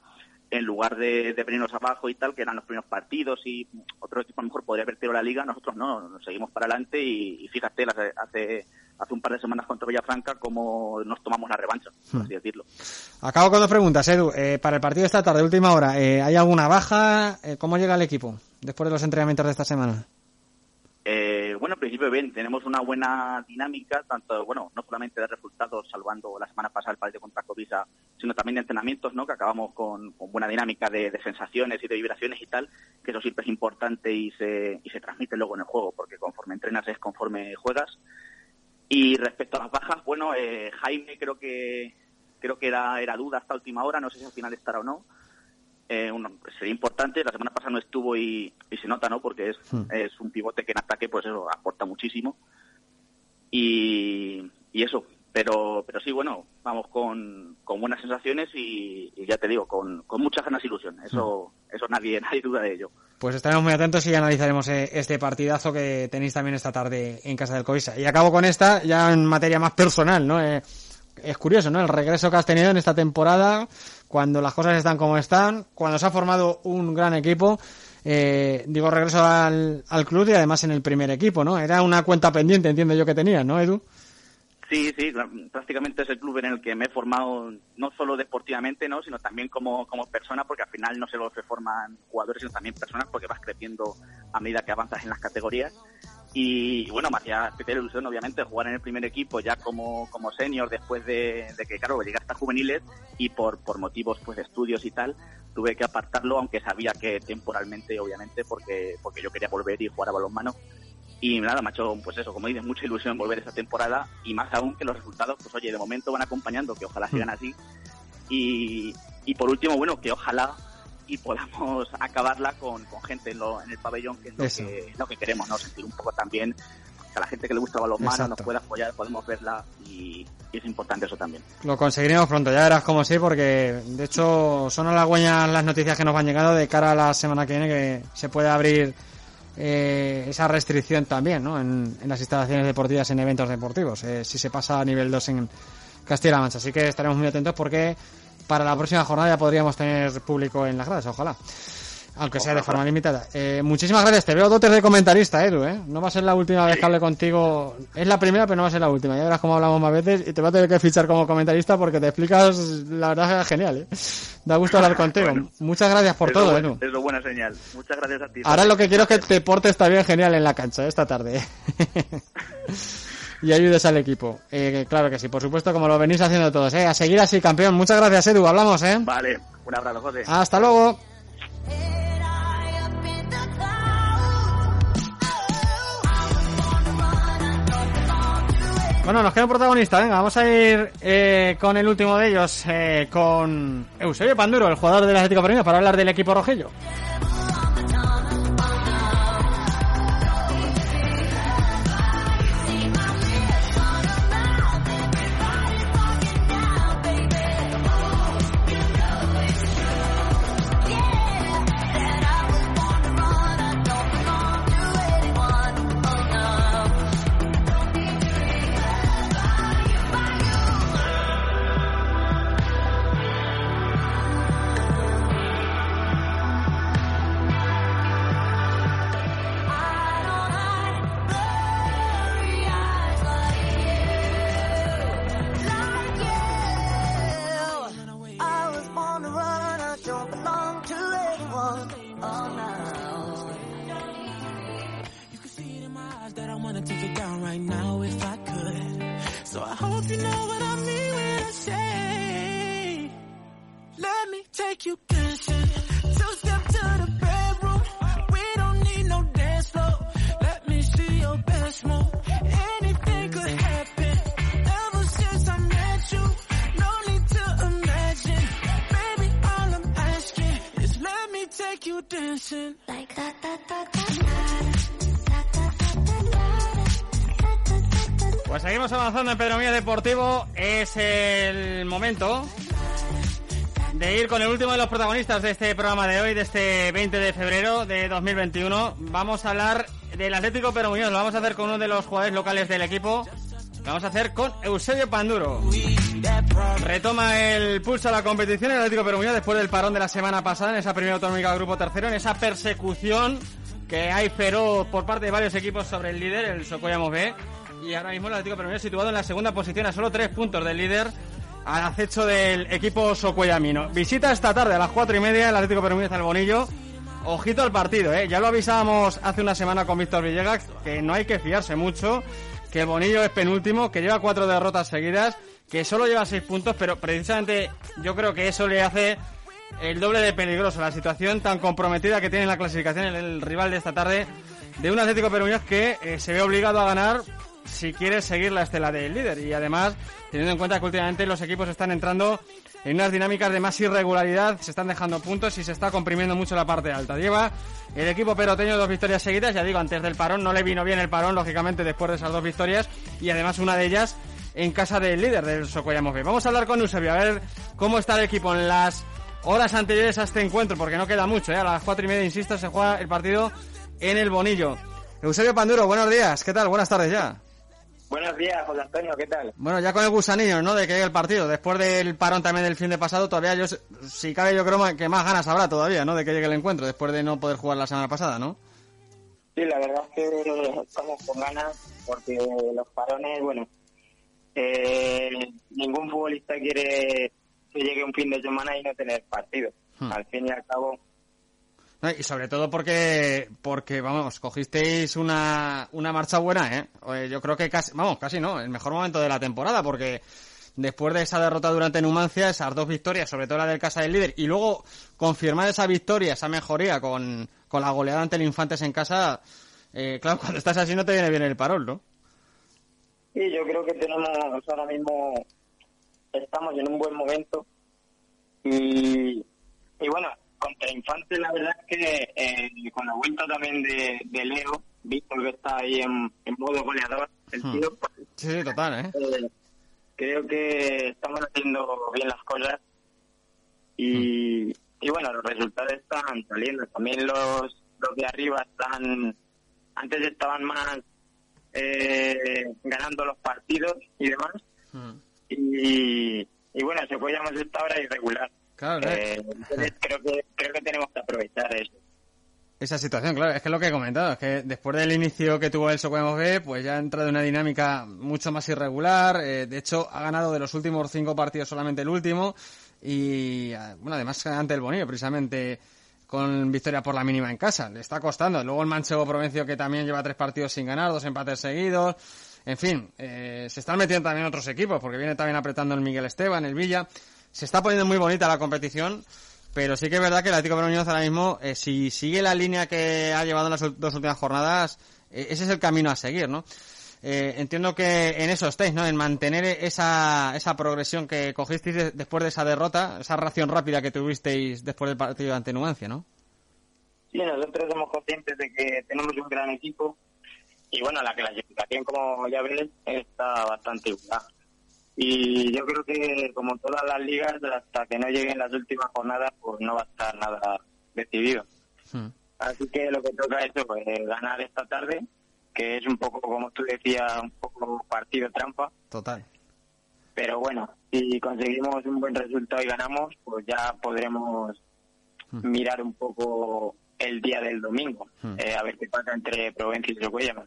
en lugar de, de venirnos abajo y tal, que eran los primeros partidos y otro equipo a lo mejor podría haber tirado la liga, nosotros no, nos seguimos para adelante y, y fíjate, hace, hace, hace un par de semanas contra Villafranca como nos tomamos la revancha, por así decirlo. Acabo con dos preguntas, Edu. Eh, para el partido de esta tarde, última hora, eh, ¿hay alguna baja? Eh, ¿Cómo llega el equipo después de los entrenamientos de esta semana? Eh, bueno, en principio bien, tenemos una buena dinámica, tanto, bueno, no solamente de resultados, salvando la semana pasada el partido contra Covisa, sino también de entrenamientos, ¿no? Que acabamos con, con buena dinámica de, sensaciones y de vibraciones y tal, que eso siempre es importante y se, transmite luego en el juego, porque conforme entrenas es conforme juegas. Y respecto a las bajas, bueno, eh, Jaime creo que creo que era duda hasta última hora, no sé si al final estará o no. Eh, uno- sería importante, la semana pasada no estuvo y, y se nota, ¿no? Porque es, Hmm. es un pivote que en ataque, pues eso, aporta muchísimo. Y, y eso, pero pero sí, bueno, vamos con, con buenas sensaciones y, y ya te digo, con, con muchas ganas e ilusión. Eso, eso nadie, nadie duda de ello. Pues estaremos muy atentos y analizaremos eh, este partidazo que tenéis también esta tarde en casa del Covisa. Y acabo con esta, ya en materia más personal, ¿no? Eh, es curioso, ¿no? El regreso que has tenido en esta temporada, cuando las cosas están como están, cuando se ha formado un gran equipo. Eh, digo, regreso al, al club y además en el primer equipo, ¿no? Era una cuenta pendiente, entiendo yo que tenías, ¿no, Edu? Sí, sí, prácticamente es el club en el que me he formado no solo deportivamente, ¿no? sino también como, como persona, porque al final no solo se forman jugadores, sino también personas, porque vas creciendo a medida que avanzas en las categorías. Y bueno, me hacía especial ilusión, obviamente, jugar en el primer equipo ya como, como senior después de, de que, claro, llegué hasta juveniles y por, por motivos pues de estudios y tal, tuve que apartarlo, aunque sabía que temporalmente, obviamente, porque, porque yo quería volver y jugar a balonmano. Y nada, me ha hecho, pues eso, como dices, mucha ilusión volver esta temporada y más aún que los resultados, pues oye, de momento van acompañando, que ojalá sigan así. Y, y por último, bueno, que ojalá y podamos acabarla con, con gente en, lo- en el pabellón, que es lo que, lo que queremos, ¿no? Sentir un poco también que a la gente que le gusta balonmano nos pueda apoyar, podemos verla y, y es importante eso también. Lo conseguiremos pronto, ya verás como sí, porque de hecho son halagüeñas las noticias que nos van llegando de cara a la semana que viene que se puede abrir eh, esa restricción también ¿no? en, en las instalaciones deportivas en eventos deportivos, eh, si se pasa a nivel 2 en Castilla-La Mancha. Así que estaremos muy atentos porque para la próxima jornada ya podríamos tener público en las gradas, ojalá. Aunque sea de forma limitada. Eh, muchísimas gracias. Te veo dotes de comentarista, Edu, ¿eh? No va a ser la última vez que hable contigo. Es la primera, pero no va a ser la última. Ya verás cómo hablamos más veces y te voy a tener que fichar como comentarista porque te explicas, la verdad, es genial, ¿eh? Da gusto hablar contigo. Bueno. Muchas gracias por todo, bueno- Edu. Es lo buena señal. Muchas gracias a ti. Ahora lo que quiero es que te portes también genial en la cancha ¿eh? esta tarde. y ayudes al equipo. Eh, claro que sí, por supuesto, como lo venís haciendo todos. ¿eh? A seguir así, campeón. Muchas gracias, Edu. Hablamos, ¿eh? Vale, un abrazo, José. Hasta luego. Bueno, nos queda un protagonista. Venga, vamos a ir eh, con el último de ellos, eh, con Eusebio Panduro, el jugador del Atlético Premio, para hablar del equipo rojillo. I hope you know what I mean when I say, let me take you Deportivo. Es el momento de ir con el último de los protagonistas de este programa de hoy, de este 20 de febrero de 2021. Vamos a hablar del Atlético Pedro Muñoz. Lo vamos a hacer con uno de los jugadores locales del equipo. Lo vamos a hacer con Eusebio Panduro. Retoma el pulso a la competición el Atlético Pedro Muñoz después del parón de la semana pasada en esa primera autonómica del grupo tercero, en esa persecución que hay feroz por parte de varios equipos sobre el líder, el Socollamos B. Y ahora mismo el Atlético Muñoz situado en la segunda posición a solo tres puntos del líder al acecho del equipo Socuellamino. Visita esta tarde a las cuatro y media el Atlético Muñoz al Bonillo. Ojito al partido, ¿eh? Ya lo avisábamos hace una semana con Víctor Villegas, que no hay que fiarse mucho, que el Bonillo es penúltimo, que lleva cuatro derrotas seguidas, que solo lleva seis puntos, pero precisamente yo creo que eso le hace el doble de peligroso la situación tan comprometida que tiene en la clasificación el, el rival de esta tarde de un Atlético Muñoz que eh, se ve obligado a ganar si quiere seguir la estela del líder y además teniendo en cuenta que últimamente los equipos están entrando en unas dinámicas de más irregularidad, se están dejando puntos y se está comprimiendo mucho la parte alta. Lleva el equipo peroteño dos victorias seguidas, ya digo, antes del parón, no le vino bien el parón, lógicamente, después de esas dos victorias y además una de ellas en casa del líder del Socollamos B. Vamos a hablar con Eusebio, a ver cómo está el equipo en las horas anteriores a este encuentro, porque no queda mucho, ¿eh? a las cuatro y media, insisto, se juega el partido en el Bonillo. Eusebio Panduro, buenos días, ¿qué tal? Buenas tardes ya. Buenos días, José Antonio, ¿qué tal? Bueno, ya con el gusanillo, ¿no? De que llegue el partido. Después del parón también del fin de pasado, todavía yo, si cabe, yo creo que más ganas habrá todavía, ¿no? De que llegue el encuentro, después de no poder jugar la semana pasada, ¿no? Sí, la verdad es que estamos con ganas porque los parones, bueno, eh, ningún futbolista quiere que llegue un fin de semana y no tener partido. Hmm. Al fin y al cabo, Y sobre todo porque, porque vamos, cogisteis una, una marcha buena, ¿eh? Yo creo que casi, vamos, casi no, el mejor momento de la temporada, porque después de esa derrota durante Numancia, esas dos victorias, sobre todo la del Casa del Líder, y luego confirmar esa victoria, esa mejoría con, con la goleada ante el Infantes en casa, eh, claro, cuando estás así no te viene bien el parón, ¿no? sí, yo creo que tenemos ahora mismo, estamos en un buen momento y, y bueno, contra Infante la verdad es que eh, con la vuelta también de, de Leo, visto que está ahí en, en modo goleador, el Hmm. tío, Sí, sí, total, ¿eh? Eh, creo que estamos haciendo bien las cosas y, y bueno, los resultados están saliendo. También los, los de arriba están, antes estaban más eh, ganando los partidos y demás. Mm. Y, y bueno, se puede llamar esta hora irregular. Claro, ¿eh? Entonces creo que, creo que tenemos que aprovechar eso. Esa situación, claro, es que es lo que he comentado, es que después del inicio que tuvo el Socuemos B, pues ya ha entrado en una dinámica mucho más irregular, eh, de hecho ha ganado de los últimos cinco partidos solamente el último, y ah, bueno, además ante el Bonillo, precisamente con victoria por la mínima en casa, le está costando, luego el Manchego Provencio que también lleva tres partidos sin ganar, dos empates seguidos, En fin, eh, se están metiendo también otros equipos, porque viene también apretando el Miguel Esteban, el Villa. Se está poniendo muy bonita la competición, pero sí que es verdad que el Atlético de ahora mismo, eh, si sigue la línea que ha llevado en las dos últimas jornadas, eh, ese es el camino a seguir, ¿no? Eh, entiendo que en eso estáis, ¿no? En mantener esa, esa progresión que cogisteis de- después de esa derrota, esa ración rápida que tuvisteis después del partido ante Numancia, ¿no? Sí, nosotros somos conscientes de que tenemos un gran equipo y bueno, la clasificación, como ya ves, está bastante. Y yo creo que, como todas las ligas, hasta que no lleguen las últimas jornadas, pues no va a estar nada decidido. Hmm. Así que lo que toca es eso, pues, ganar esta tarde, que es un poco, como tú decías, un poco partido trampa. Total. Pero bueno, si conseguimos un buen resultado y ganamos, pues ya podremos Hmm. mirar un poco el día del domingo, Hmm. eh, a ver qué pasa entre Provencio y Socuellamos.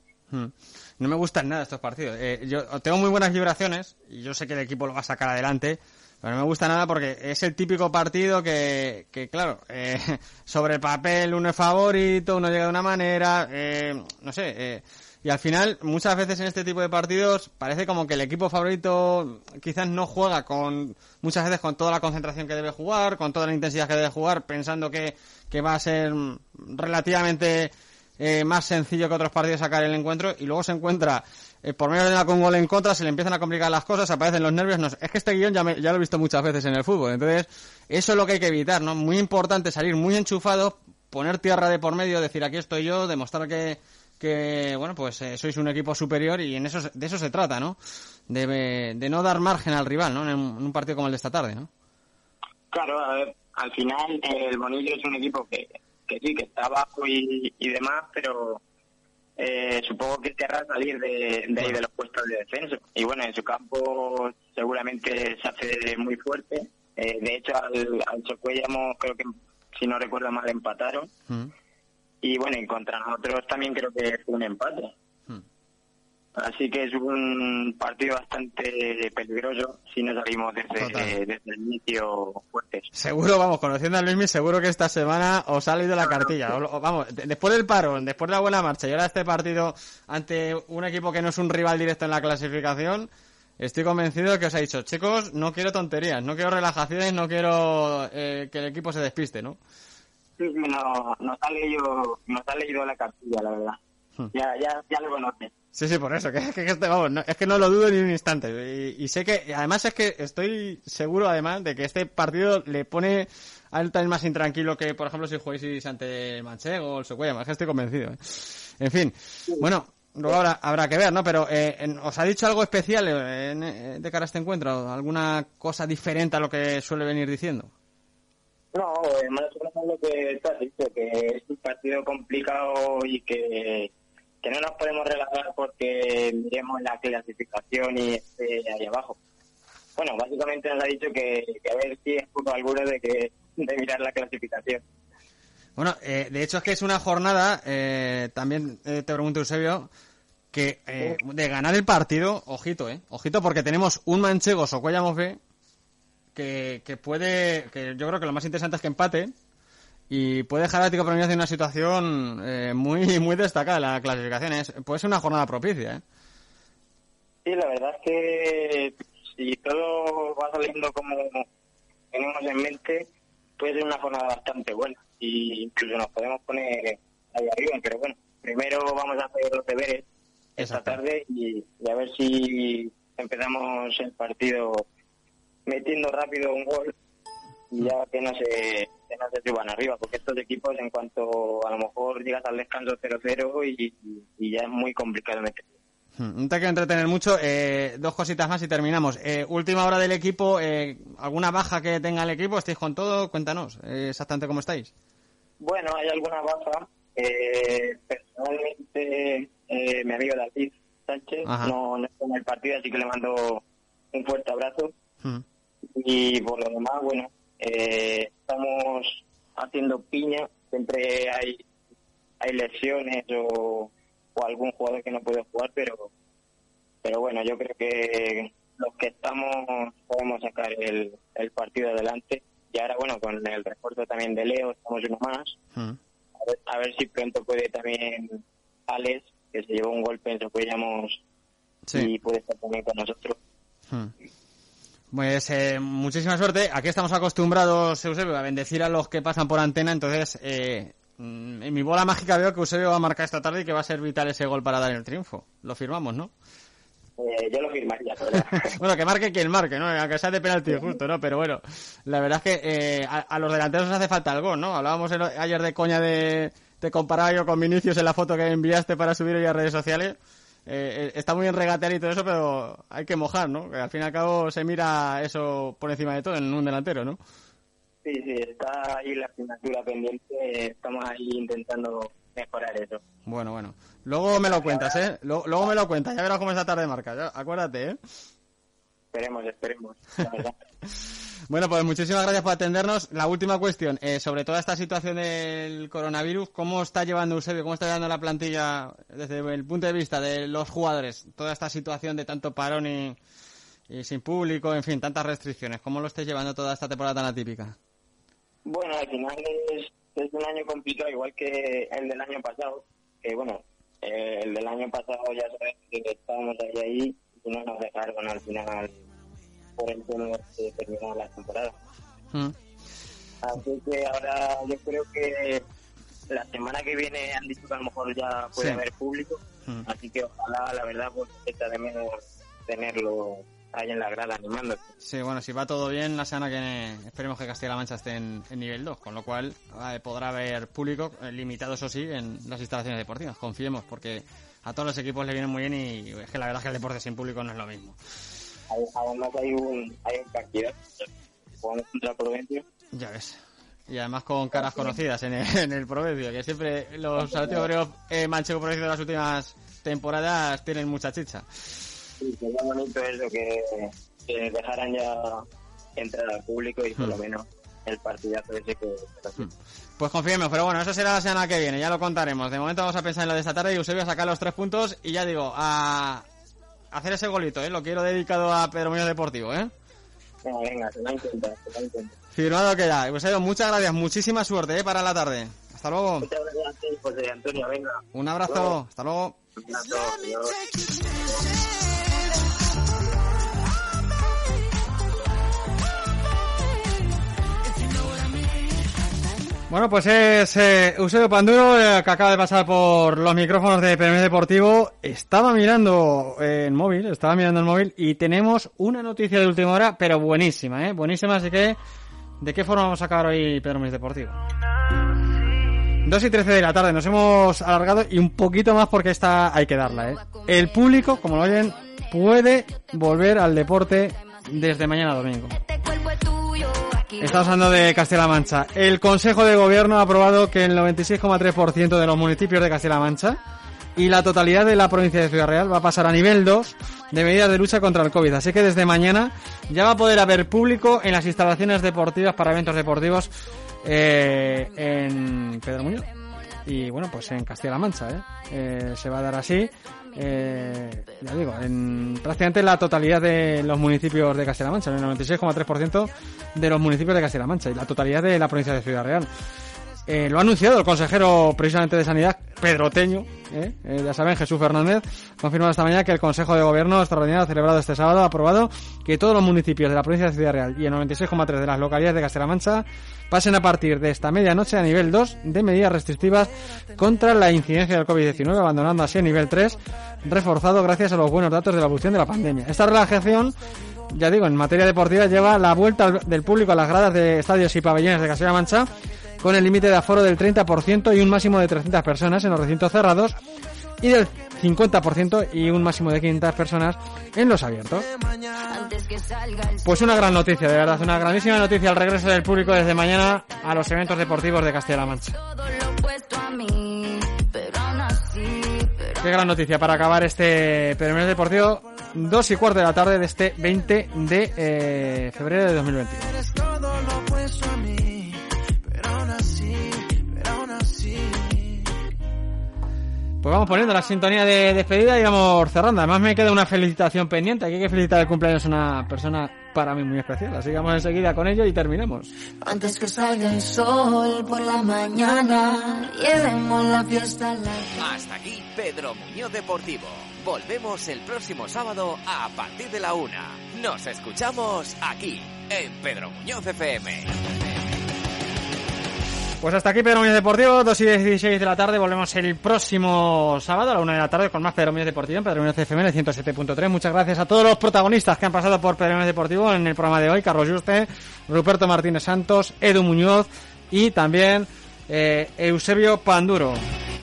No me gustan nada estos partidos. Eh, yo tengo muy buenas vibraciones y yo sé que el equipo lo va a sacar adelante, pero no me gusta nada porque es el típico partido que, que claro, eh, sobre el papel uno es favorito, uno llega de una manera, eh, no sé, eh, y al final muchas veces en este tipo de partidos parece como que el equipo favorito quizás no juega con muchas veces con toda la concentración que debe jugar, con toda la intensidad que debe jugar, pensando que, que va a ser relativamente eh, más sencillo que otros partidos sacar el encuentro y luego se encuentra eh, por medio de la con gol en contra, se le empiezan a complicar las cosas, aparecen los nervios. es que este guion ya, me- ya lo he visto muchas veces en el fútbol, entonces eso es lo que hay que evitar, ¿no? Muy importante salir muy enchufado, poner tierra de por medio, decir aquí estoy yo, demostrar que, que bueno, pues eh, sois un equipo superior y en eso, de eso se trata, ¿no? De, de no dar margen al rival, ¿no? En un, en un partido como el de esta tarde, ¿no? Claro, a ver, al final eh, el Bonillo es un equipo que, que sí, que está abajo y, y demás, pero eh, supongo que querrá salir de, de ahí de los puestos de descenso. Y bueno, en su campo seguramente se hace muy fuerte. Eh, de hecho, al, al Socuellamo creo que, si no recuerdo mal, empataron. Mm. Y bueno, y contra nosotros también creo que fue un empate. Así que es un partido bastante peligroso si no salimos desde, desde el inicio fuertes. Seguro, vamos, conociendo a Luismi, seguro que esta semana os ha leído la cartilla. O o vamos, de- después del parón, después de la buena marcha y ahora este partido ante un equipo que no es un rival directo en la clasificación, estoy convencido de que os ha dicho, chicos, no quiero tonterías, no quiero relajaciones, no quiero eh, que el equipo se despiste, ¿no? Sí, sí, no, nos, ha leído, nos ha leído la cartilla, la verdad. Hmm. Ya, ya, ya lo conoce. Sí, sí, por eso, que, que- que este, vamos, no- es que no lo dudo ni un instante. Y, y sé que, además es que estoy seguro, además, de que este partido le pone a él también más intranquilo que, por ejemplo, si jugáis ante Manchego o el Socuellamo, es que estoy convencido. ¿eh? En fin, bueno, luego habrá, habrá que ver, ¿no? Pero, eh, en- ¿os ha dicho algo especial eh, en- eh, de cara a este encuentro? ¿Alguna cosa diferente a lo que suele venir diciendo? No, más o menos lo que tú has dicho, que es un partido complicado y que, que no nos podemos relajar porque miremos la clasificación y esté ahí abajo. Bueno, básicamente nos ha dicho que, que a ver si es poco alguno de que de mirar la clasificación. Bueno, eh, de hecho es que es una jornada, eh, también eh, te pregunto Eusebio, que eh, de ganar el partido, ojito, eh, ojito porque tenemos un manchego Socuellamos B que, que puede, que yo creo que lo más interesante es que empate y puede dejar a Atlético Muñoz en una situación eh, muy muy destacada la clasificación. Es, puede ser una jornada propicia, eh. Sí, la verdad es que si todo va saliendo como tenemos en mente, puede ser una jornada bastante buena y incluso nos podemos poner ahí arriba, pero bueno, primero vamos a hacer los deberes esta tarde y, y a ver si empezamos el partido metiendo rápido un gol y ya que no se que no se suban arriba, porque estos equipos en cuanto a lo mejor llegas al descanso 0-0 y, y ya es muy complicado meter. Hmm, No te quiero entretener mucho. Eh, dos cositas más y terminamos. Eh, última hora del equipo. Eh, ¿Alguna baja que tenga el equipo? ¿Estáis con todo? Cuéntanos eh, exactamente cómo estáis. Bueno, hay alguna baja. Eh, personalmente, eh, mi amigo David Sánchez Ajá. no, no está en el partido, así que le mando un fuerte abrazo. Hmm. Y por lo demás, bueno, eh, estamos haciendo piña. Siempre hay, hay lesiones o, o algún jugador que no puede jugar, pero, pero bueno, yo creo que los que estamos podemos sacar el, el partido adelante. Y ahora, bueno, con el refuerzo también de Leo, estamos uno más. Hmm. A ver, a ver si pronto puede también Alex, que se llevó un golpe en Socuellamos Sí. y puede estar también con nosotros. Hmm. Pues eh, muchísima suerte. Aquí estamos acostumbrados, Eusebio, a bendecir a los que pasan por antena. Entonces, eh, mm, en mi bola mágica veo que Eusebio va a marcar esta tarde y que va a ser vital ese gol para dar el triunfo. Lo firmamos, ¿no? Eh, yo lo firmaría, bueno, que marque quien marque, ¿no? Aunque sea de penalti justo, ¿no? Pero bueno, la verdad es que eh, a, a los delanteros hace falta el gol, ¿no? Hablábamos el- ayer de coña de... Te comparaba yo con Vinicius en la foto que enviaste para subir hoy a redes sociales. Eh, eh, está muy bien regatear y todo eso, pero hay que mojar, ¿no? Que al fin y al cabo se mira eso por encima de todo en un delantero, ¿no? Sí, sí, está ahí la asignatura pendiente, estamos ahí intentando mejorar eso. Bueno, bueno. Luego me lo cuentas, ¿eh? Luego, luego me lo cuentas, ya verás cómo esta tarde marca. ya- acuérdate, ¿eh? Esperemos, esperemos, la verdad. Bueno, pues muchísimas gracias por atendernos. La última cuestión, eh, sobre toda esta situación del coronavirus, ¿cómo está llevando Eusebio, cómo está llevando la plantilla desde el punto de vista de los jugadores? Toda esta situación de tanto parón y, sin público, en fin, tantas restricciones. ¿Cómo lo estáis llevando toda esta temporada tan atípica? Bueno, al final es, es un año complicado, igual que el del año pasado, que bueno, eh, el del año pasado ya sabes que estábamos ahí ahí y no nos dejaron al final por el tema de terminar la temporada. Mm. Así que ahora yo creo que la semana que viene han dicho que a lo mejor ya puede Sí. haber público, Mm. así que ojalá, la verdad, pues echa de menos tenerlo ahí en la grada animándose. Sí, bueno, si va todo bien, la semana que viene esperemos que Castilla-La Mancha esté en, en nivel 2, con lo cual eh, podrá haber público, eh, limitado eso sí, en las instalaciones deportivas. Confiemos, porque a todos los equipos le viene muy bien y es que la verdad es que el deporte sin público no es lo mismo. Además hay un, hay un partido, contra Provencio, Ya ves. Y además con caras conocidas en el, en el Provencio, que siempre los Atlético Obreros eh, manchego Provencio de las últimas temporadas tienen mucha chicha. y sería bonito eso, que, que dejaran ya entrar al público y por Hmm. lo menos el partidazo ese que... Pues confiemos, pero bueno, eso será la semana que viene, ya lo contaremos. De momento vamos a pensar en lo de esta tarde y Eusebio a sacar los tres puntos y ya digo, a hacer ese golito, ¿eh? Lo quiero dedicado a Pedro Muñoz Deportivo, ¿eh? Venga, venga, se va a intentar, se va a intentar. Firmado queda. Eusebio, muchas gracias, muchísima suerte, ¿eh? Para la tarde. Hasta luego. Muchas gracias José Antonio, venga. Un abrazo, hasta luego. Un abrazo, Bueno, pues es eh, Eusebio Panduro, eh, que acaba de pasar por los micrófonos de PM Deportivo. Estaba mirando eh, el móvil, estaba mirando el móvil y tenemos una noticia de última hora, pero buenísima, ¿eh? Buenísima, así que, ¿de qué forma vamos a acabar hoy Pedro Muñoz Deportivo? 2 y 13 de la tarde, nos hemos alargado y un poquito más porque esta hay que darla, ¿eh? El público, como lo oyen, puede volver al deporte desde mañana domingo. Estamos hablando de Castilla-La Mancha. El Consejo de Gobierno ha aprobado que el 96,3% de los municipios de Castilla-La Mancha y la totalidad de la provincia de Ciudad Real va a pasar a nivel 2 de medidas de lucha contra el COVID. Así que desde mañana ya va a poder haber público en las instalaciones deportivas para eventos deportivos eh, en Pedro Muñoz. Y bueno, pues en Castilla-La Mancha, ¿eh? Eh, se va a dar así. Eh, ya digo, en prácticamente la totalidad de los municipios de Castilla-La Mancha, en el 96,3% de los municipios de Castilla-La Mancha y la totalidad de la provincia de Ciudad Real. Eh, lo ha anunciado el consejero precisamente de Sanidad, pedroteño, ¿eh? Eh, ya saben, Jesús Fernández, confirmado esta mañana que el Consejo de Gobierno extraordinario celebrado este sábado ha aprobado que todos los municipios de la provincia de Ciudad Real y el 96,3 de las localidades de Castilla-La Mancha pasen a partir de esta medianoche a nivel 2 de medidas restrictivas contra la incidencia del COVID-19, abandonando así el nivel 3, reforzado gracias a los buenos datos de la evolución de la pandemia. Esta relajación ya digo, en materia deportiva lleva la vuelta del público a las gradas de estadios y pabellones de Castilla-La Mancha con el límite de aforo del 30% y un máximo de 300 personas en los recintos cerrados y del 50% y un máximo de 500 personas en los abiertos. Pues una gran noticia, de verdad, una grandísima noticia el regreso del público desde mañana a los eventos deportivos de Castilla-La Mancha. Qué gran noticia para acabar este primer deportivo, dos y cuarto de la tarde de este 20 de eh, febrero de 2021. Pues vamos poniendo la sintonía de despedida y vamos cerrando. Además me queda una felicitación pendiente. Aquí hay que felicitar el cumpleaños a una persona para mí muy especial. Así que vamos enseguida con ello y terminamos. Antes que salga el sol por la mañana, llevemos la fiesta a la Hasta aquí Pedro Muñoz Deportivo. Volvemos el próximo sábado a partir de la una. Nos escuchamos aquí, en Pedro Muñoz FM. Pues hasta aquí Pedro Muñoz Deportivo, 2 y 16 de la tarde. Volvemos el próximo sábado a la 1 de la tarde con más Pedro Muñoz Deportivo en Pedro Muñoz FM en el 107.3. Muchas gracias a todos los protagonistas que han pasado por Pedro Muñoz Deportivo en el programa de hoy. Carlos Juste, Ruperto Martínez Santos, Edu Muñoz y también eh, Eusebio Panduro.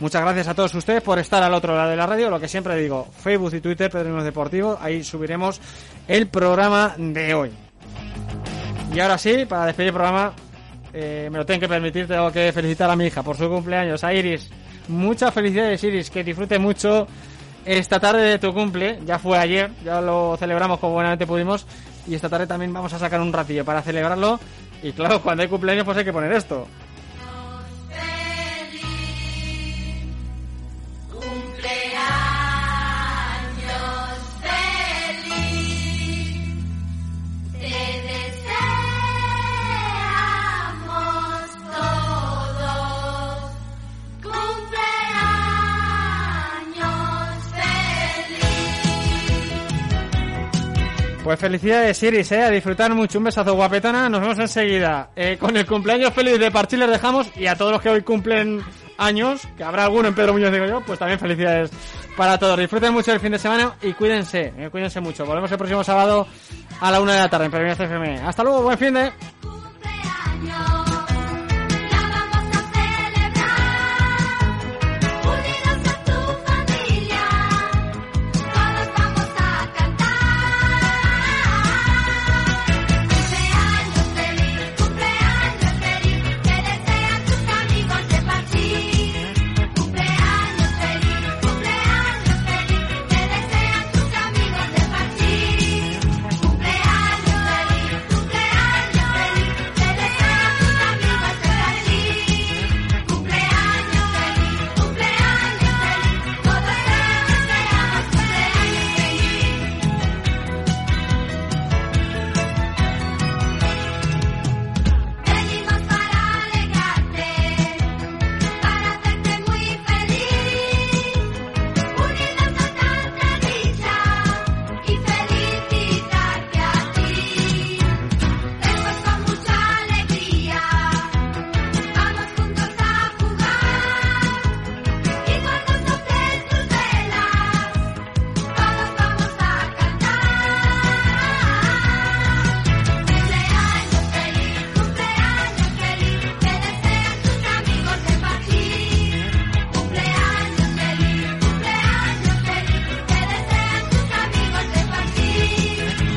Muchas gracias a todos ustedes por estar al otro lado de la radio. Lo que siempre digo, Facebook y Twitter, Pedro Muñoz Deportivo. Ahí subiremos el programa de hoy. Y ahora sí, para despedir el programa, eh, me lo tengo que permitir, tengo que felicitar a mi hija por su cumpleaños, a Iris. Muchas felicidades, Iris, que disfrute mucho esta tarde de tu cumple. Ya fue ayer, ya lo celebramos como buenamente pudimos. Y esta tarde también vamos a sacar un ratillo para celebrarlo. Y claro, cuando hay cumpleaños, pues hay que poner esto. Pues felicidades, Iris, eh, a disfrutar mucho. Un besazo, guapetona. Nos vemos enseguida. Eh, con el cumpleaños feliz de Parchís les dejamos. Y a todos los que hoy cumplen años, que habrá alguno en Pedro Muñoz, digo yo, pues también felicidades para todos. Disfruten mucho el fin de semana y cuídense, eh, cuídense mucho. Volvemos el próximo sábado a la una de la tarde en Muñoz FM. Hasta luego, buen fin de...